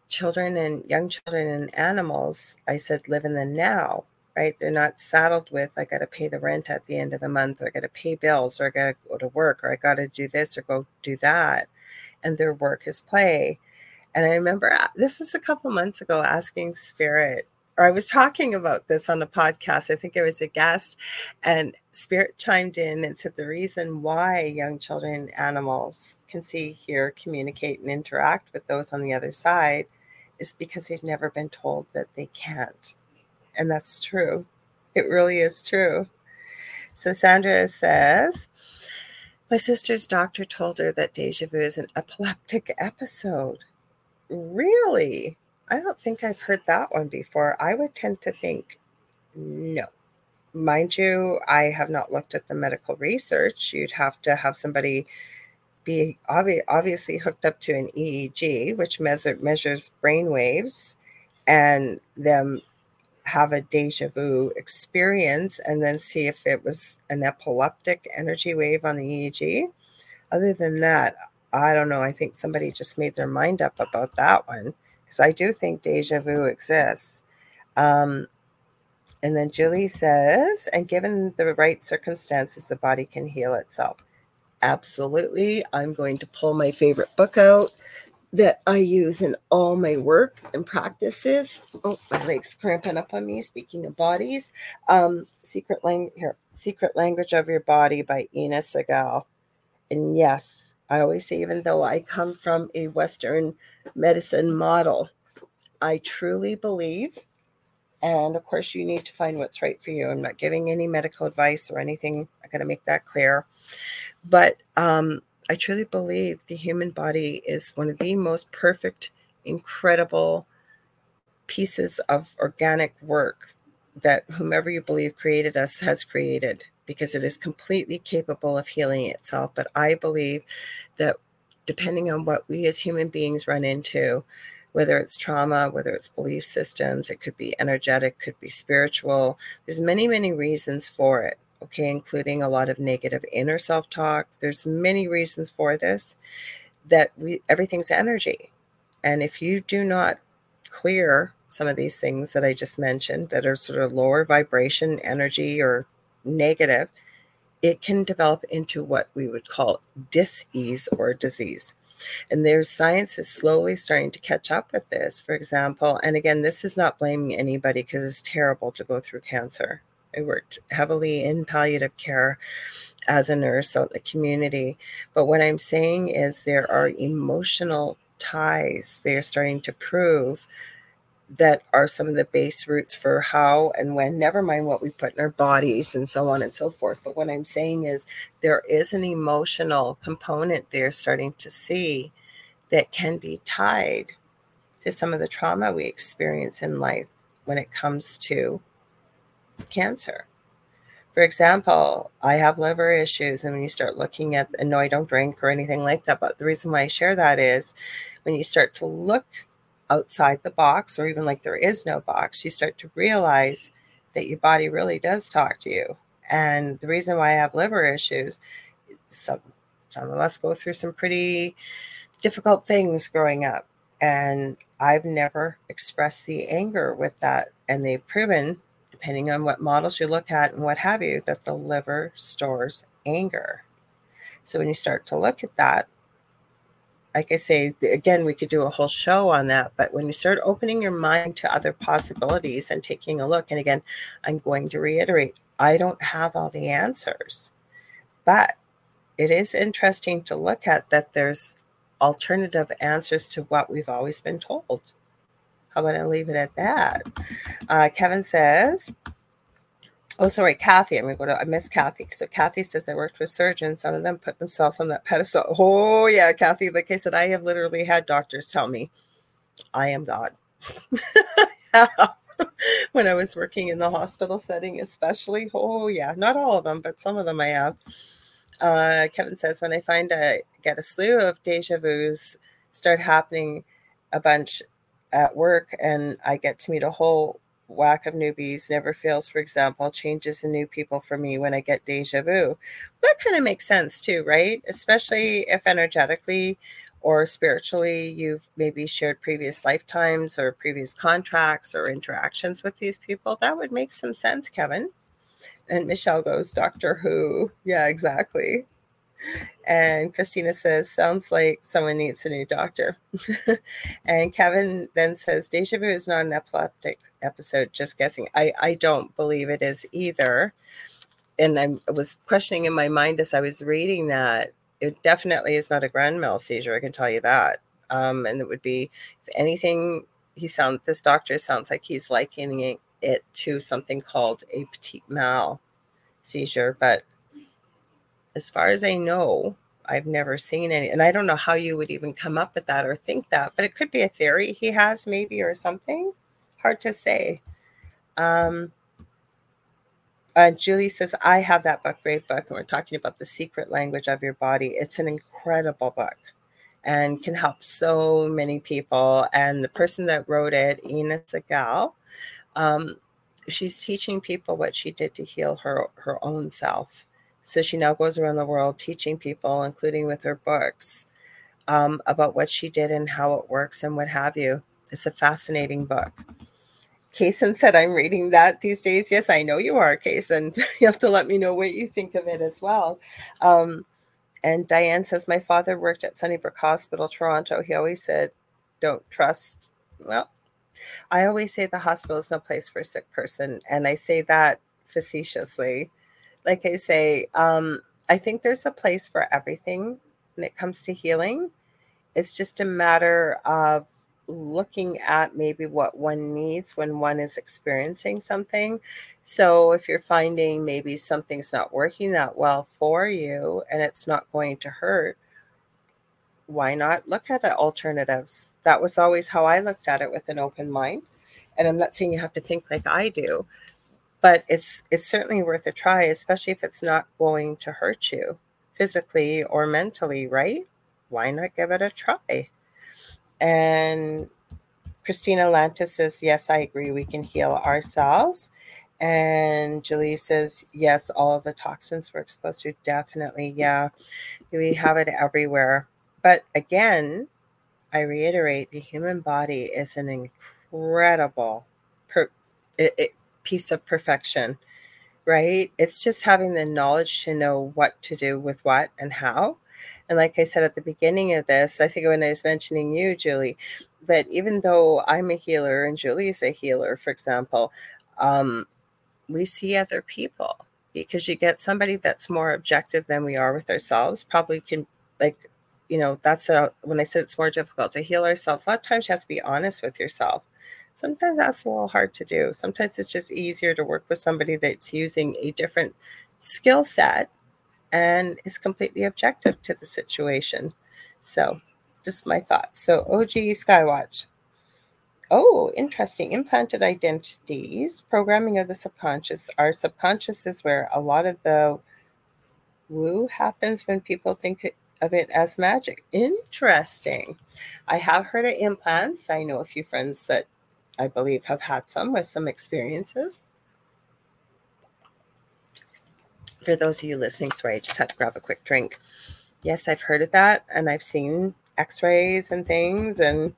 children and young children and animals, I said, live in the now right? They're not saddled with, I got to pay the rent at the end of the month, or I got to pay bills, or I got to go to work, or I got to do this or go do that. And their work is play. And I remember uh, this was a couple months ago asking Spirit, or I was talking about this on a podcast. I think it was a guest, and Spirit chimed in and said the reason why young children, animals can see, hear, communicate, and interact with those on the other side is because they've never been told that they can't and that's true. It really is true. So Sandra says, My sister's doctor told her that deja vu is an epileptic episode. Really? I don't think I've heard that one before. I would tend to think no. Mind you, I have not looked at the medical research. You'd have to have somebody be obvi- obviously hooked up to an EEG, which measure, measures brain waves, and them have a deja vu experience and then see if it was an epileptic energy wave on the EEG. Other than that, I don't know. I think somebody just made their mind up about that one because I do think deja vu exists. Um, and then Julie says, and given the right circumstances, the body can heal itself. Absolutely. I'm going to pull my favorite book out that I use in all my work and practices. Oh, my leg's cramping up on me. Speaking of bodies, um, secret language here, secret language of your body by Inna Segal. And yes, I always say, even though I come from a Western medicine model, I truly believe. And of course, you need to find what's right for you. I'm not giving any medical advice or anything. I got to make that clear. But um, I truly believe the human body is one of the most perfect, incredible pieces of organic work that whomever you believe created us has created because it is completely capable of healing itself. But I believe that depending on what we as human beings run into, whether it's trauma, whether it's belief systems, it could be energetic, could be spiritual. There's many, many reasons for it okay, including a lot of negative inner self talk. There's many reasons for this that we everything's energy. And if you do not clear some of these things that I just mentioned that are sort of lower vibration energy or negative, it can develop into what we would call disease or disease. And there's science is slowly starting to catch up with this. For example, and again, this is not blaming anybody because it's terrible to go through cancer. I worked heavily in palliative care as a nurse out in the community. But what I'm saying is there are emotional ties they're starting to prove that are some of the base roots for how and when, never mind what we put in our bodies and so on and so forth. But what I'm saying is there is an emotional component they're starting to see that can be tied to some of the trauma we experience in life when it comes to cancer. For example, I have liver issues, and when you start looking at, and no, I don't drink or anything like that, but the reason why I share that is when you start to look outside the box, or even like there is no box, you start to realize that your body really does talk to you. And the reason why I have liver issues, some some of us go through some pretty difficult things growing up, and I've never expressed the anger with that. And they've proven, depending on what models you look at and what have you, that the liver stores anger. So when you start to look at that, like I say, again, we could do a whole show on that. But when you start opening your mind to other possibilities and taking a look, and again, I'm going to reiterate, I don't have all the answers, but it is interesting to look at that there's alternative answers to what we've always been told. How about I leave it at that? Uh, Kevin says, Oh, sorry, Kathy. I'm to go to, I miss Kathy. So Kathy says, I worked with surgeons. Some of them put themselves on that pedestal. Oh, yeah, Kathy. Like I said, I have literally had doctors tell me, I am God. when I was working in the hospital setting, especially. Oh, yeah, not all of them, but some of them I have. Uh, Kevin says, when I find I get a slew of deja vus start happening a bunch at work and I get to meet a whole whack of newbies never fails for example changes in new people for me when i get deja vu. That kind of makes sense too right? Especially if energetically or spiritually you've maybe shared previous lifetimes or previous contracts or interactions with these people that would make some sense kevin. And michelle goes doctor who. Yeah exactly and Christina says, sounds like someone needs a new doctor. and Kevin then says, Deja vu is not an epileptic episode, just guessing. I, I don't believe it is either. And I'm, I was questioning in my mind as I was reading that it definitely is not a grand mal seizure. I can tell you that. Um, and it would be, if anything, he sounds, this doctor sounds like he's likening it to something called a petit mal seizure, but as far as I know, I've never seen any, and I don't know how you would even come up with that or think that, but it could be a theory he has, maybe, or something. Hard to say. Um, uh, Julie says, I have that book, great book, and we're talking about the secret language of your body. It's an incredible book and can help so many people. And the person that wrote it, Inna Segal, um, she's teaching people what she did to heal her her own self so she now goes around the world teaching people, including with her books, um, about what she did and how it works and what have you. It's a fascinating book. Kaysen said, I'm reading that these days. Yes, I know you are, Kaysen. you have to let me know what you think of it as well. Um, and Diane says, My father worked at Sunnybrook Hospital, Toronto. He always said, Don't trust. Well, I always say the hospital is no place for a sick person. And I say that facetiously like I say, um, I think there's a place for everything when it comes to healing. It's just a matter of looking at maybe what one needs when one is experiencing something. So if you're finding maybe something's not working that well for you and it's not going to hurt, why not look at alternatives? That was always how I looked at it with an open mind. And I'm not saying you have to think like I do, but it's it's certainly worth a try especially if it's not going to hurt you physically or mentally right? Why not give it a try? And christina lantis says yes i agree. We can heal ourselves. And julie says yes all of the toxins we're exposed to definitely yeah. We have it everywhere. But again i reiterate the human body is an incredible per, it, it, piece of perfection, right? It's just having the knowledge to know what to do with what and how. And like I said at the beginning of this, I think when I was mentioning you, Julie, that even though I'm a healer and Julie is a healer, for example, um, we see other people because you get somebody that's more objective than we are with ourselves, probably can like you know, that's a when I said it's more difficult to heal ourselves, a lot of times you have to be honest with yourself. Sometimes that's a little hard to do. Sometimes it's just easier to work with somebody that's using a different skill set and is completely objective to the situation. So, just my thoughts. So, OG Skywatch. Oh, interesting. Implanted identities, programming of the subconscious. Our subconscious is where a lot of the woo happens when people think of it as magic. Interesting. I have heard of implants. I know a few friends that I believe have had some with some experiences. For those of you listening, sorry, I just had to grab a quick drink. Yes, I've heard of that and I've seen x rays and things. And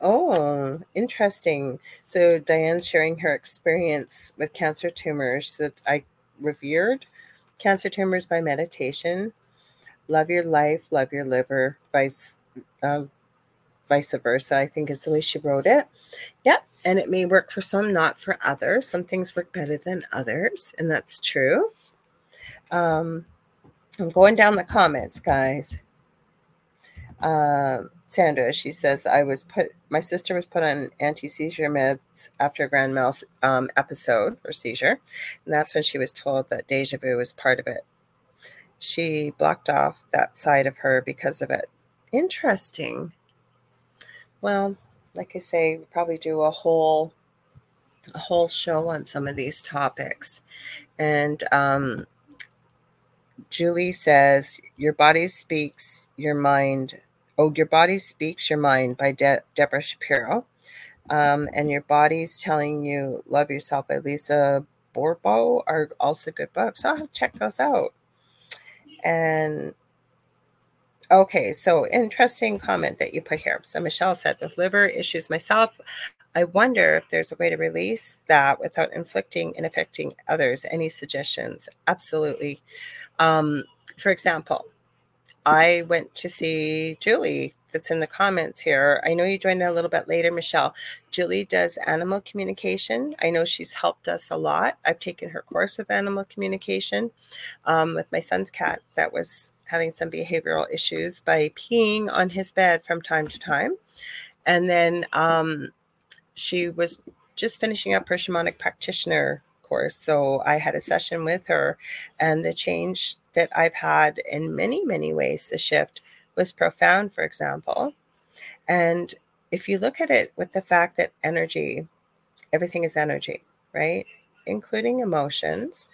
oh, interesting. So Diane's sharing her experience with cancer tumors that I revered cancer tumors by meditation love your life, love your liver, vice uh, vice versa. I think is the way she wrote it. Yep. And it may work for some, not for others. Some things work better than others, and that's true. Um, I'm going down the comments, guys. Uh, Sandra, she says, I was put, my sister was put on anti seizure meds after a grand mal um, episode or seizure. And that's when she was told that deja vu was part of it she blocked off that side of her because of it. Interesting. Well, like I say, we probably do a whole a whole show on some of these topics. And um, Julie says, Your body speaks your mind. Oh, your body speaks your mind by De- Deborah Shapiro. Um, and your body's telling you love yourself by Lisa Bourbeau are also good books. I'll check those out. And okay, so interesting comment that you put here. So Michelle said, with liver issues myself, I wonder if there's a way to release that without inflicting and affecting others. Any suggestions? Absolutely. Um, for example, I went to see Julie that's in the comments here. I know you joined a little bit later, Michelle. Julie does animal communication. I know she's helped us a lot. I've taken her course with animal communication um, with my son's cat that was having some behavioral issues by peeing on his bed from time to time. And then um, she was just finishing up her shamanic practitioner course. So I had a session with her, and the change that I've had in many, many ways, the shift was profound, for example. And if you look at it with the fact that energy, everything is energy, right? Including emotions,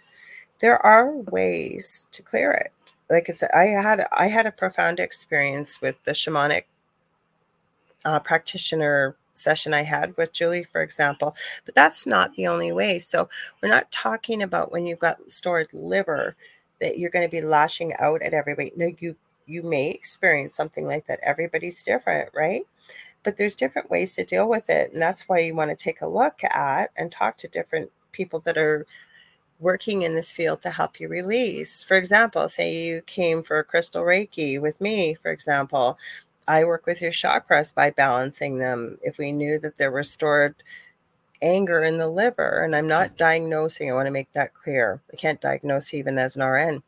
there are ways to clear it. Like I said, I had I had a profound experience with the shamanic uh, practitioner session I had with Julie, for example. But that's not the only way. So we're not talking about when you've got stored liver that you're going to be lashing out at everybody. No, you you may experience something like that. Everybody's different, right? But there's different ways to deal with it. And that's why you want to take a look at and talk to different people that are working in this field to help you release. For example, say you came for a crystal Reiki with me, for example. I work with your chakras by balancing them. If we knew that there was stored anger in the liver, and I'm not diagnosing, I want to make that clear. I can't diagnose even as an RN.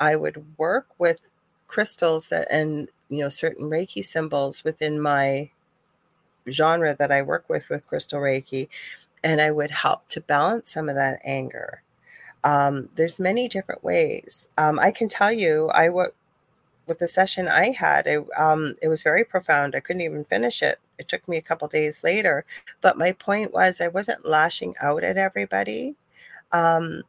I would work with crystals that and you know certain reiki symbols within my genre that i work with with crystal reiki and i would help to balance some of that anger. Um, there's many different ways. Um, i can tell you i what with the session i had it, um, it was very profound. I couldn't even finish it. It took me a couple days later. But my point was i wasn't lashing out at everybody. Um,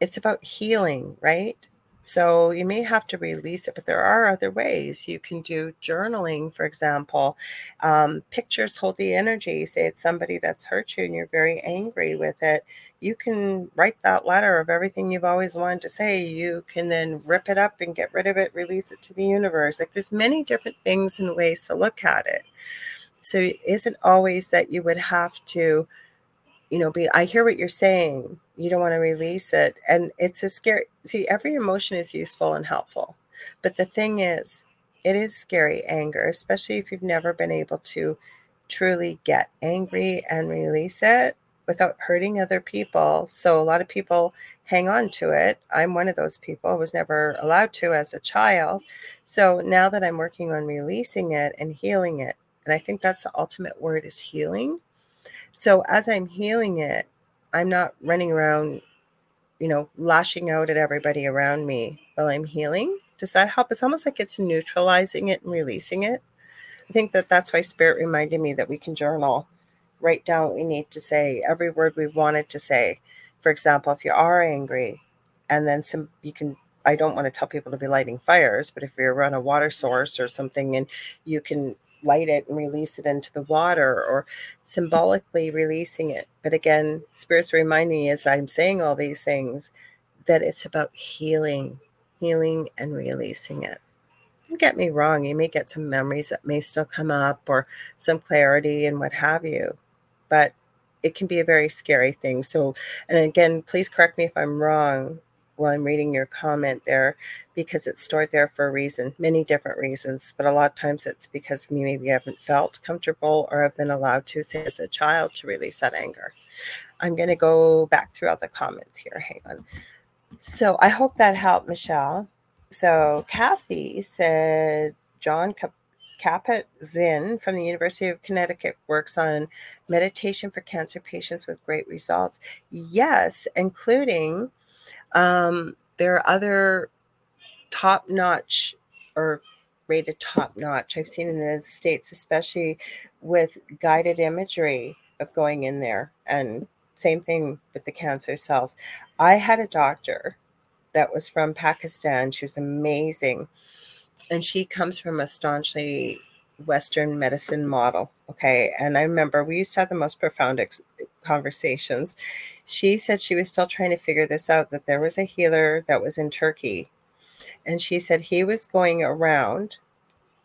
it's about healing right so you may have to release it, but there are other ways. You can do journaling, for example. Um, pictures hold the energy. Say it's somebody that's hurt you and you're very angry with it. You can write that letter of everything you've always wanted to say. You can then rip it up and get rid of it, release it to the universe. Like there's many different things and ways to look at it. So it isn't always that you would have to, you know, be, I hear what you're saying. You don't want to release it. And it's a scary, see, every emotion is useful and helpful. But the thing is, it is scary anger, especially if you've never been able to truly get angry and release it without hurting other people. So a lot of people hang on to it. I'm one of those people. I was never allowed to as a child. So now that I'm working on releasing it and healing it, and I think that's the ultimate word is healing. So as I'm healing it, I'm not running around, you know, lashing out at everybody around me while I'm healing. Does that help? It's almost like it's neutralizing it and releasing it. I think that that's why Spirit reminded me that we can journal, write down what we need to say, every word we wanted to say. For example, if you are angry, and then some, you can. I don't want to tell people to be lighting fires, but if you're around a water source or something, and you can light it and release it into the water or symbolically releasing it. But again, spirits remind me as I'm saying all these things that it's about healing, healing and releasing it. Don't get me wrong, you may get some memories that may still come up or some clarity and what have you, but it can be a very scary thing. So, and again, please correct me if I'm wrong while I'm reading your comment there because it's stored there for a reason, many different reasons. But a lot of times it's because we maybe haven't felt comfortable or have been allowed to, say, as a child, to release that anger. I'm going to go back through all the comments here. Hang on. So I hope that helped, Michelle. So Kathy said Jon Kabat Zinn from the University of Connecticut works on meditation for cancer patients with great results. Yes, including um, there are other top notch or rated top notch I've seen in the States, especially with guided imagery of going in there. And same thing with the cancer cells. I had a doctor that was from Pakistan. She was amazing. And she comes from a staunchly Western medicine model. Okay. And I remember we used to have the most profound ex- conversations. She said she was still trying to figure this out that there was a healer that was in Turkey. And she said he was going around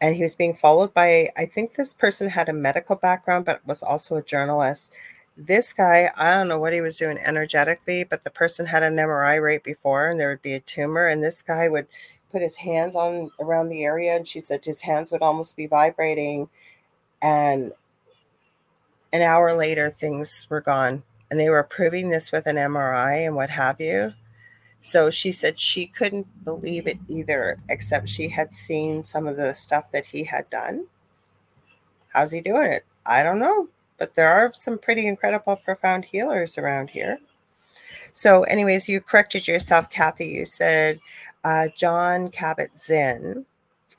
and he was being followed by, I think this person had a medical background, but was also a journalist. This guy, I don't know what he was doing energetically, but the person had an MRI right before and there would be a tumor. And this guy would put his hands on around the area and she said his hands would almost be vibrating and an hour later things were gone and they were proving this with an MRI and what have you. So she said she couldn't believe it either, except she had seen some of the stuff that he had done. How's he doing it? I don't know, but there are some pretty incredible, profound healers around here. So, anyways, you corrected yourself, Kathy. You said uh, Jon Kabat Zinn.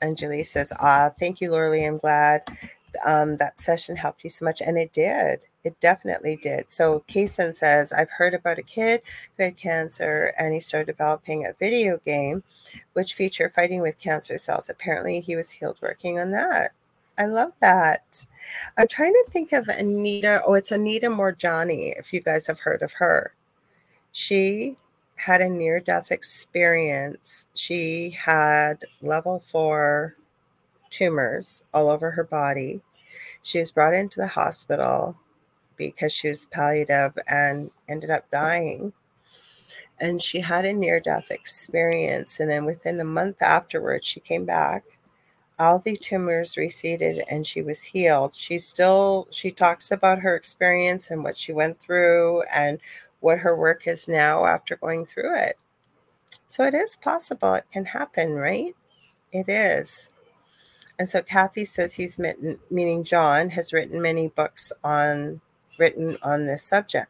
And Julie says, ah, thank you, Lorilei. I'm glad um, that session helped you so much. And it did. It definitely did. So Kason says, I've heard about a kid who had cancer and he started developing a video game which featured fighting with cancer cells. Apparently he was healed working on that. I love that. I'm trying to think of Anita. Oh, it's Anita Moorjani, if you guys have heard of her. She had a near death experience. She had level four tumors all over her body. She was brought into the hospital because she was palliative and ended up dying. And she had a near death experience. And then within a month afterwards, she came back. All the tumors receded and she was healed. She still she talks about her experience and what she went through and what her work is now after going through it. So it is possible it can happen, right? It is. And so Kathy says he's written, meaning John has written many books on written on this subject.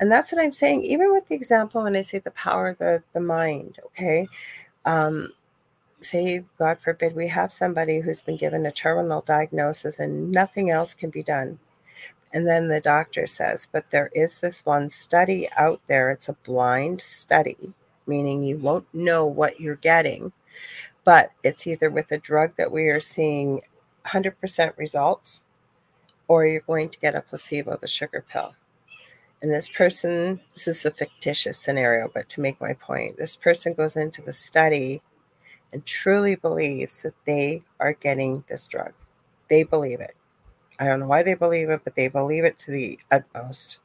And that's what I'm saying, even with the example when I say the power of the, the mind, okay? Um, say, God forbid, we have somebody who's been given a terminal diagnosis and nothing else can be done. And then the doctor says, but there is this one study out there. It's a blind study, meaning you won't know what you're getting but it's either with a drug that we are seeing 100% results or you're going to get a placebo, the sugar pill. And this person, this is a fictitious scenario, but to make my point, this person goes into the study and truly believes that they are getting this drug. They believe it. I don't know why they believe it, but they believe it to the utmost.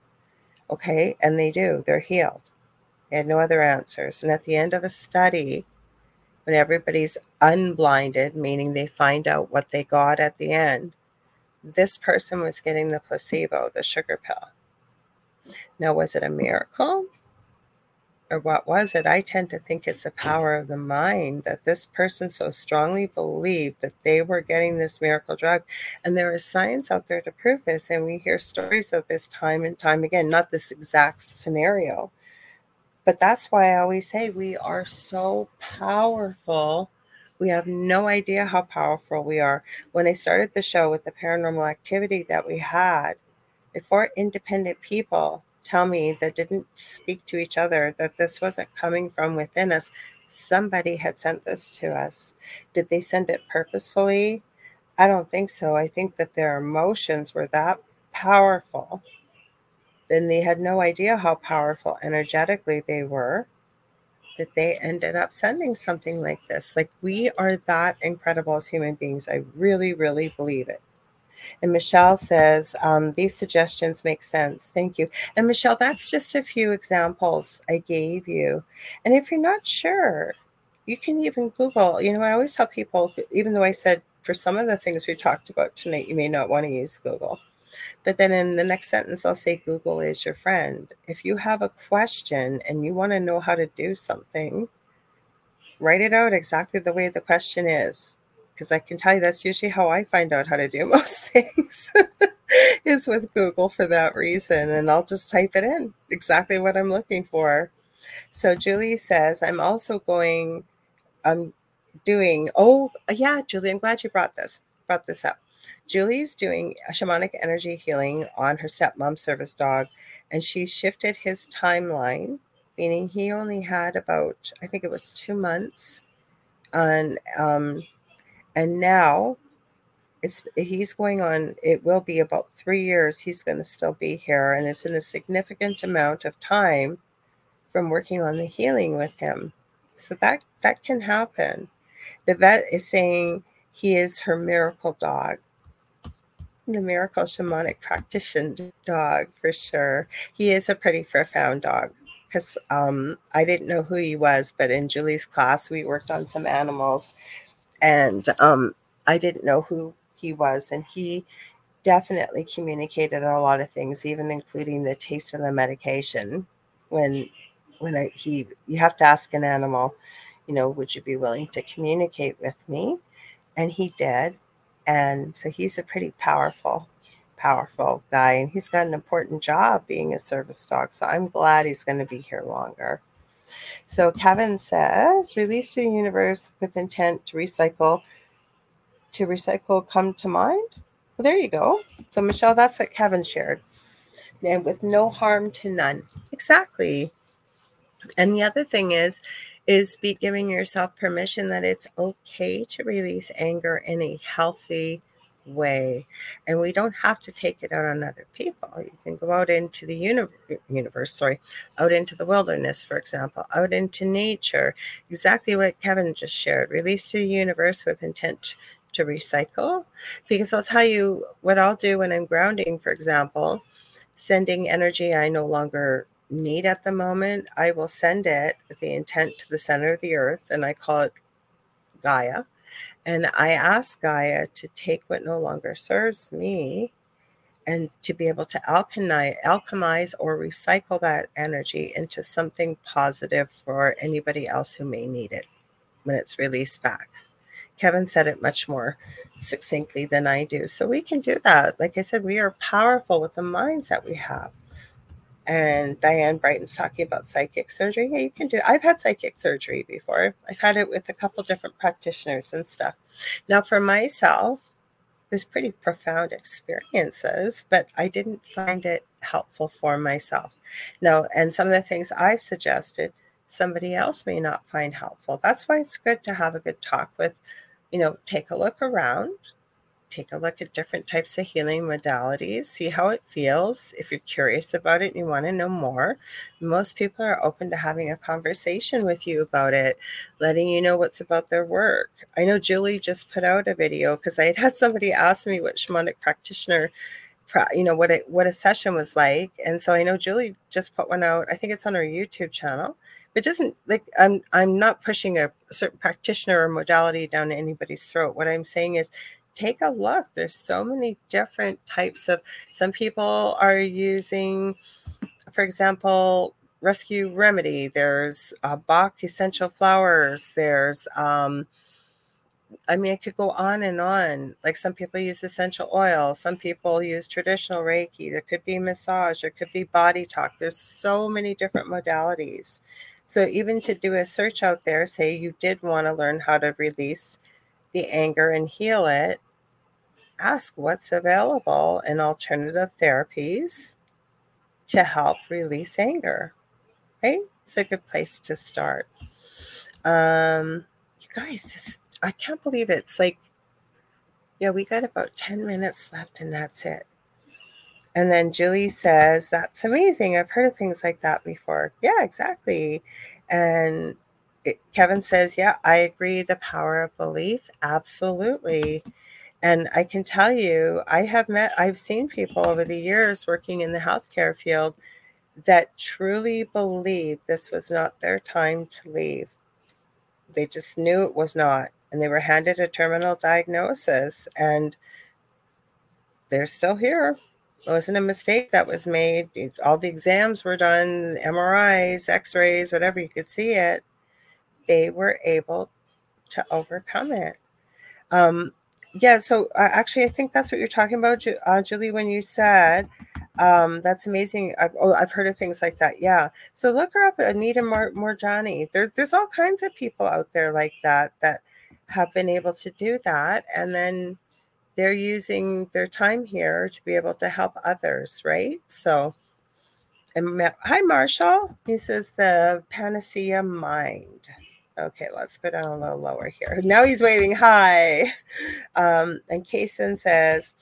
Okay. And they do, they're healed. They had no other answers. And at the end of a study, when everybody's unblinded, meaning they find out what they got at the end, this person was getting the placebo, the sugar pill. Now, was it a miracle? Or what was it? I tend to think it's the power of the mind that this person so strongly believed that they were getting this miracle drug. And there is science out there to prove this. And we hear stories of this time and time again, not this exact scenario. But that's why I always say we are so powerful we have no idea how powerful we are. When I started the show with the paranormal activity that we had, four independent people tell me that didn't speak to each other, that this wasn't coming from within us, somebody had sent this to us. Did they send it purposefully? I don't think so. I think that their emotions were that powerful. Then they had no idea how powerful energetically they were that they ended up sending something like this. Like we are that incredible as human beings. I really, really believe it. And Michelle says, um, these suggestions make sense. Thank you. And Michelle, that's just a few examples I gave you. And if you're not sure, you can even Google. You know, I always tell people, even though I said for some of the things we talked about tonight, you may not want to use Google. But then in the next sentence, I'll say Google is your friend. If you have a question and you want to know how to do something, write it out exactly the way the question is. Because I can tell you that's usually how I find out how to do most things is with Google for that reason. And I'll just type it in exactly what I'm looking for. So Julie says, I'm also going, I'm doing, oh, yeah, Julie, I'm glad you brought this, brought this up. Julie's doing a shamanic energy healing on her stepmom service dog, and she shifted his timeline, meaning he only had about, I think it was two months. And um, and now it's he's going on it will be about three years he's going to still be here and there's been a significant amount of time from working on the healing with him. So that that can happen. The vet is saying he is her miracle dog. The miracle shamanic practitioner dog for sure. He is a pretty profound dog because um, I didn't know who he was, but in Julie's class, we worked on some animals and um, I didn't know who he was. And he definitely communicated a lot of things, even including the taste of the medication. When when I, he, you have to ask an animal, you know, would you be willing to communicate with me? And he did and so he's a pretty powerful, powerful guy. And he's got an important job being a service dog. So I'm glad he's going to be here longer. So Kevin says, release to the universe with intent to recycle. To recycle come to mind. Well, there you go. So Michelle, that's what Kevin shared. And with no harm to none. Exactly. And the other thing is, is be giving yourself permission that it's okay to release anger in a healthy way. And we don't have to take it out on other people. You can go out into the uni- universe, sorry, out into the wilderness, for example, out into nature. Exactly what Kevin just shared. Release to the universe with intent to recycle. Because I'll tell you what I'll do when I'm grounding, for example, sending energy I no longer need at the moment, I will send it with the intent to the center of the earth, and I call it Gaia. And I ask Gaia to take what no longer serves me and to be able to alchemize, alchemize or recycle that energy into something positive for anybody else who may need it when it's released back. Kevin said it much more succinctly than I do. So we can do that. Like I said, we are powerful with the minds that we have and Diane Brighton's talking about psychic surgery. Yeah, you can do. I've had psychic surgery before. I've had it with a couple different practitioners and stuff. Now, for myself, it was pretty profound experiences, but I didn't find it helpful for myself. No, and some of the things I suggested, somebody else may not find helpful. That's why it's good to have a good talk with, you know, take a look around, take a look at different types of healing modalities, see how it feels. If you're curious about it and you want to know more, most people are open to having a conversation with you about it, letting you know what's about their work. I know Julie just put out a video because I had had somebody ask me what shamanic practitioner you know what it what a session was like and so i know julie just put one out i think it's on her youtube channel it doesn't like i'm i'm not pushing a certain practitioner or modality down anybody's throat what i'm saying is take a look there's so many different types of some people are using for example rescue remedy there's uh, bach essential flowers there's um I mean, it could go on and on. Like some people use essential oil, some people use traditional Reiki. There could be massage, there could be body talk. There's so many different modalities. So even to do a search out there, say you did want to learn how to release the anger and heal it, ask what's available in alternative therapies to help release anger. Right? It's a good place to start. Um, you guys, this I can't believe it. it's like, yeah, we got about 10 minutes left and that's it. And then Julie says, That's amazing. I've heard of things like that before. Yeah, exactly. And Kevin says, Yeah, I agree. The power of belief. Absolutely. And I can tell you, I have met, I've seen people over the years working in the healthcare field that truly believe this was not their time to leave. They just knew it was not. And they were handed a terminal diagnosis and they're still here. It wasn't a mistake that was made. All the exams were done, MRIs, x rays, whatever you could see it. They were able to overcome it. Um, yeah, so uh, actually, I think that's what you're talking about, uh, Julie, when you said um, that's amazing. I've, oh, I've heard of things like that. Yeah. So look her up, Anita Moorjani. There's there's all kinds of people out there like that that have been able to do that, and then they're using their time here to be able to help others, right? So, and hi, Marshall. He says the panacea mind. Okay, let's go down a little lower here. Now he's waving hi. Um, and Kaysen says,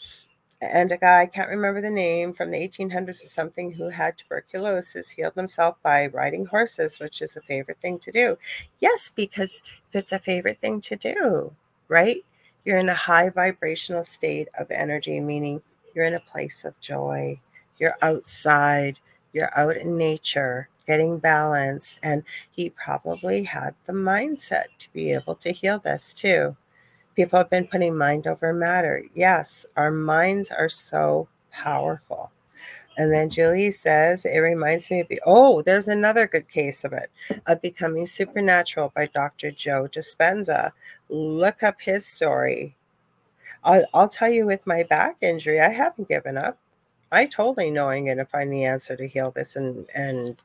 and a guy, I can't remember the name, from the 1800s or something, who had tuberculosis, healed himself by riding horses, which is a favorite thing to do. Yes, because it's a favorite thing to do, right? You're in a high vibrational state of energy, meaning you're in a place of joy. You're outside, you're out in nature, getting balanced. And he probably had the mindset to be able to heal this too. People have been putting mind over matter. Yes, our minds are so powerful. And then Julie says, it reminds me of, oh, there's another good case of it, of Becoming Supernatural by Dr. Joe Dispenza. Look up his story. I'll, I'll tell you with my back injury, I haven't given up. I totally know I'm going to find the answer to heal this and, and,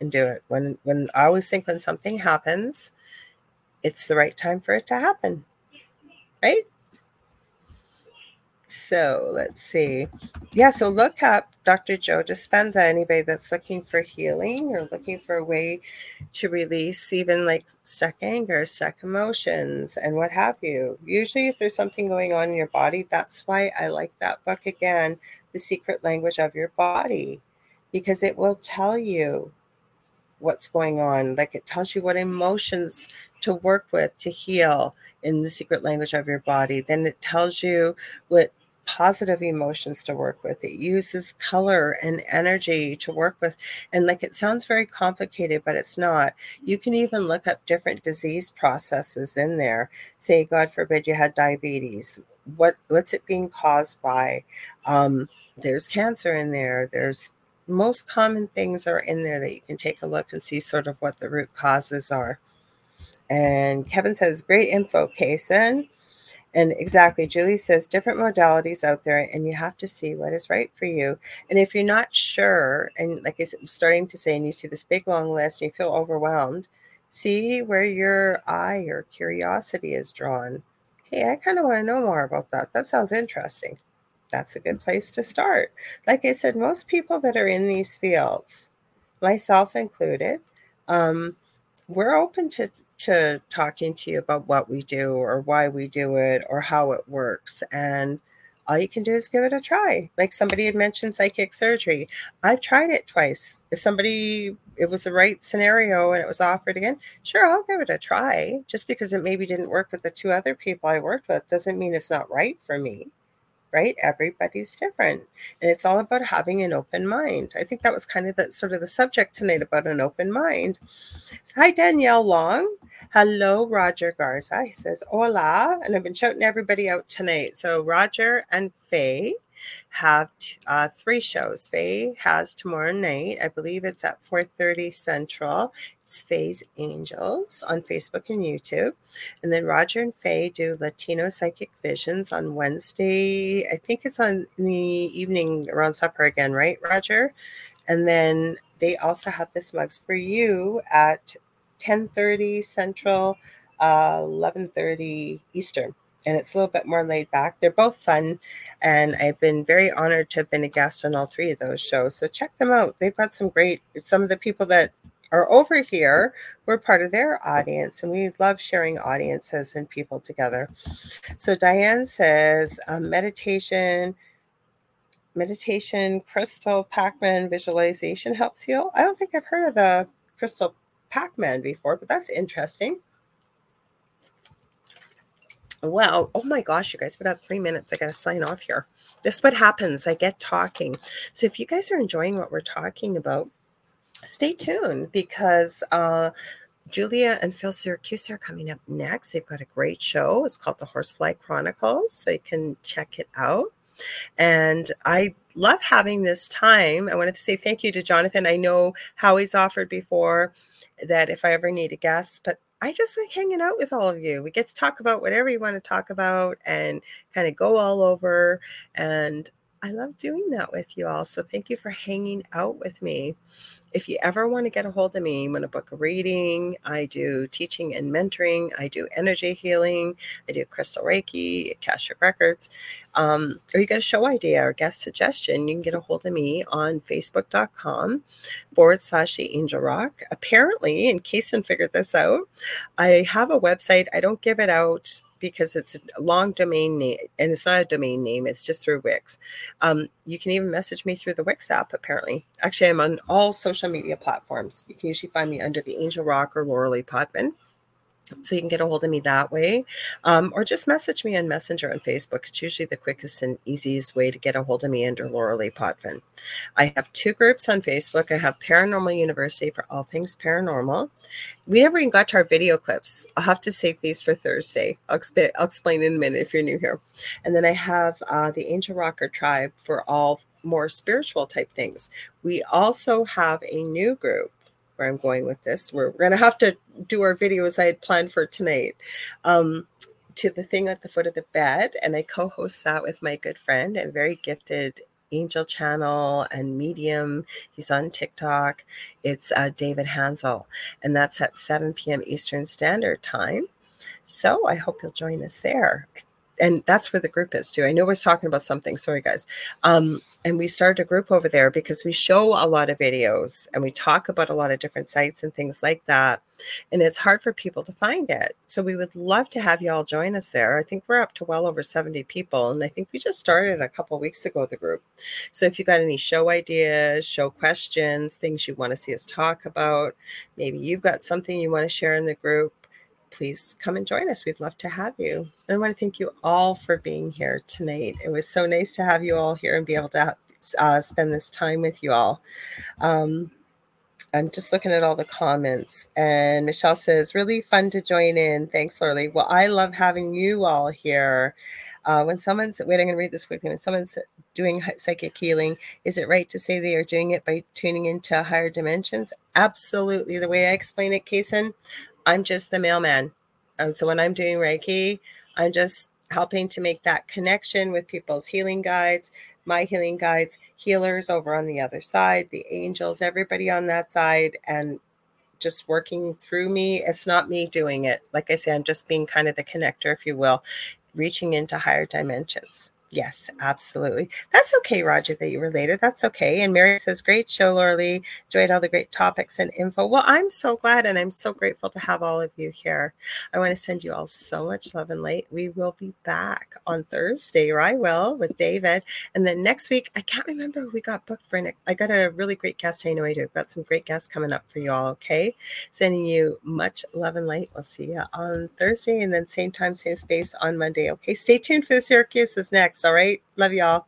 and do it. When, when I always think when something happens, it's the right time for it to happen. Right? So let's see. Yeah, so look up Dr. Joe Dispenza. Anybody that's looking for healing or looking for a way to release even like stuck anger, stuck emotions, and what have you. Usually, if there's something going on in your body, that's why I like that book again, The Secret Language of Your Body, because it will tell you what's going on. Like it tells you what emotions to work with to heal in the secret language of your body. Then it tells you what positive emotions to work with. It uses color and energy to work with. And like it sounds very complicated, but it's not. You can even look up different disease processes in there. Say, God forbid, you had diabetes. What what's it being caused by? Um, there's cancer in there. There's most common things are in there that you can take a look and see sort of what the root causes are. And Kevin says, great info, Kaysen. And exactly, Julie says different modalities out there, and you have to see what is right for you. And if you're not sure, and like I'm starting to say, and you see this big long list, and you feel overwhelmed, see where your eye or curiosity is drawn. Hey, I kind of want to know more about that. That sounds interesting. That's a good place to start. Like I said, most people that are in these fields, myself included, um, we're open to to talking to you about what we do or why we do it or how it works. And all you can do is give it a try. Like somebody had mentioned psychic surgery. I've tried it twice. If somebody it was the right scenario and it was offered again, sure, I'll give it a try. Just because it maybe didn't work with the two other people I worked with doesn't mean it's not right for me right? Everybody's different. And it's all about having an open mind. I think that was kind of the sort of the subject tonight about an open mind. Hi, Danielle Long. Hello, Roger Garza. He says, Hola. And I've been shouting everybody out tonight. So, Roger and Faye have uh, three shows. Faye has tomorrow night. I believe it's at 4:30 Central. It's Faye's Angels on Facebook and YouTube. And then Roger and Faye do Latino Psychic Visions on Wednesday. I think it's on the evening around supper again, right, Roger? And then they also have this mugs for you at 10:30 Central, uh, 11:30 Eastern and it's a little bit more laid back. They're both fun, and I've been very honored to have been a guest on all three of those shows. So check them out. They've got some great. Some of the people that are over here, we're part of their audience, and we love sharing audiences and people together. So Diane says um, meditation. Meditation, crystal, Pac-Man visualization helps heal. I don't think I've heard of the crystal Pac-Man before, but that's interesting. Wow. Oh my gosh, you guys, we got three minutes. I got to sign off here. This is what happens. I get talking. So if you guys are enjoying what we're talking about, stay tuned because uh, Julia and Phil Syracuse are coming up next. They've got a great show. It's called The Horsefly Chronicles. So you can check it out. And I love having this time. I wanted to say thank you to Jonathan. I know Howie's offered before that if I ever need a guest, but I just like hanging out with all of you. We get to talk about whatever you want to talk about and kind of go all over. And I love doing that with you all. So thank you for hanging out with me. If you ever want to get a hold of me, I'm going to book a reading. I do teaching and mentoring. I do energy healing. I do crystal Reiki, Akashic Records. Um, or you got a show idea or guest suggestion, you can get a hold of me on facebook.com forward slash the angel rock. Apparently, in case I figured this out, I have a website. I don't give it out because it's a long domain name and it's not a domain name, it's just through Wix. Um, you can even message me through the Wix app, apparently. Actually, I'm on all social media platforms. You can usually find me under the Angel Rock or Lorilei Potvin so you can get a hold of me that way um, or just message me on messenger on facebook. It's usually the quickest and easiest way to get a hold of me under Lorilei Potvin. i have two groups on facebook. I have paranormal university for all things paranormal. We never even got to our video clips. I'll have to save these for thursday. I'll, exp- I'll explain in a minute if you're new here. And then i have uh, the angel rocker tribe for all more spiritual type things. We also have a new group where I'm going with this. We're, going to have to do our videos I had planned for tonight. Um, to the thing at the foot of the bed, and I co-host that with my good friend and very gifted Angel Channel and Medium. He's on TikTok. It's uh, David Hansel, and that's at 7 p.m. Eastern Standard Time. So I hope you'll join us there and that's where the group is too. I know I was talking about something. Sorry, guys. Um, and we started a group over there because we show a lot of videos and we talk about a lot of different sites and things like that. And it's hard for people to find it. So we would love to have you all join us there. I think we're up to well over 70 people. And I think we just started a couple weeks ago, the group. So if you got any show ideas, show questions, things you want to see us talk about, maybe you've got something you want to share in the group, please come and join us. We'd love to have you. And I want to thank you all for being here tonight. It was so nice to have you all here and be able to uh, spend this time with you all. Um, I'm just looking at all the comments, and Michelle says, "Really fun to join in." Thanks, Lorilei. Well, I love having you all here. Uh, when someone's wait, I'm going to read this quickly. When someone's doing psychic healing, is it right to say they are doing it by tuning into higher dimensions? Absolutely. The way I explain it, Kason, I'm just the mailman. And so when I'm doing Reiki, I'm just helping to make that connection with people's healing guides, my healing guides, healers over on the other side, the angels, everybody on that side, and just working through me. It's not me doing it. Like I say, I'm just being kind of the connector, if you will, reaching into higher dimensions. Yes, absolutely. That's okay, Roger, that you were later. That's okay. And Mary says, Great show, Laura Enjoyed all the great topics and info. Well, I'm so glad and I'm so grateful to have all of you here. I want to send you all so much love and light. We will be back on Thursday, or I will, with David. And then next week, I can't remember who we got booked for. Next. I got a really great guest. I know I do. I've got some great guests coming up for you all, okay? Sending you much love and light. We'll see you on Thursday and then same time, same space on Monday, okay? Stay tuned for the Syracuse is next next. All right. Love y'all.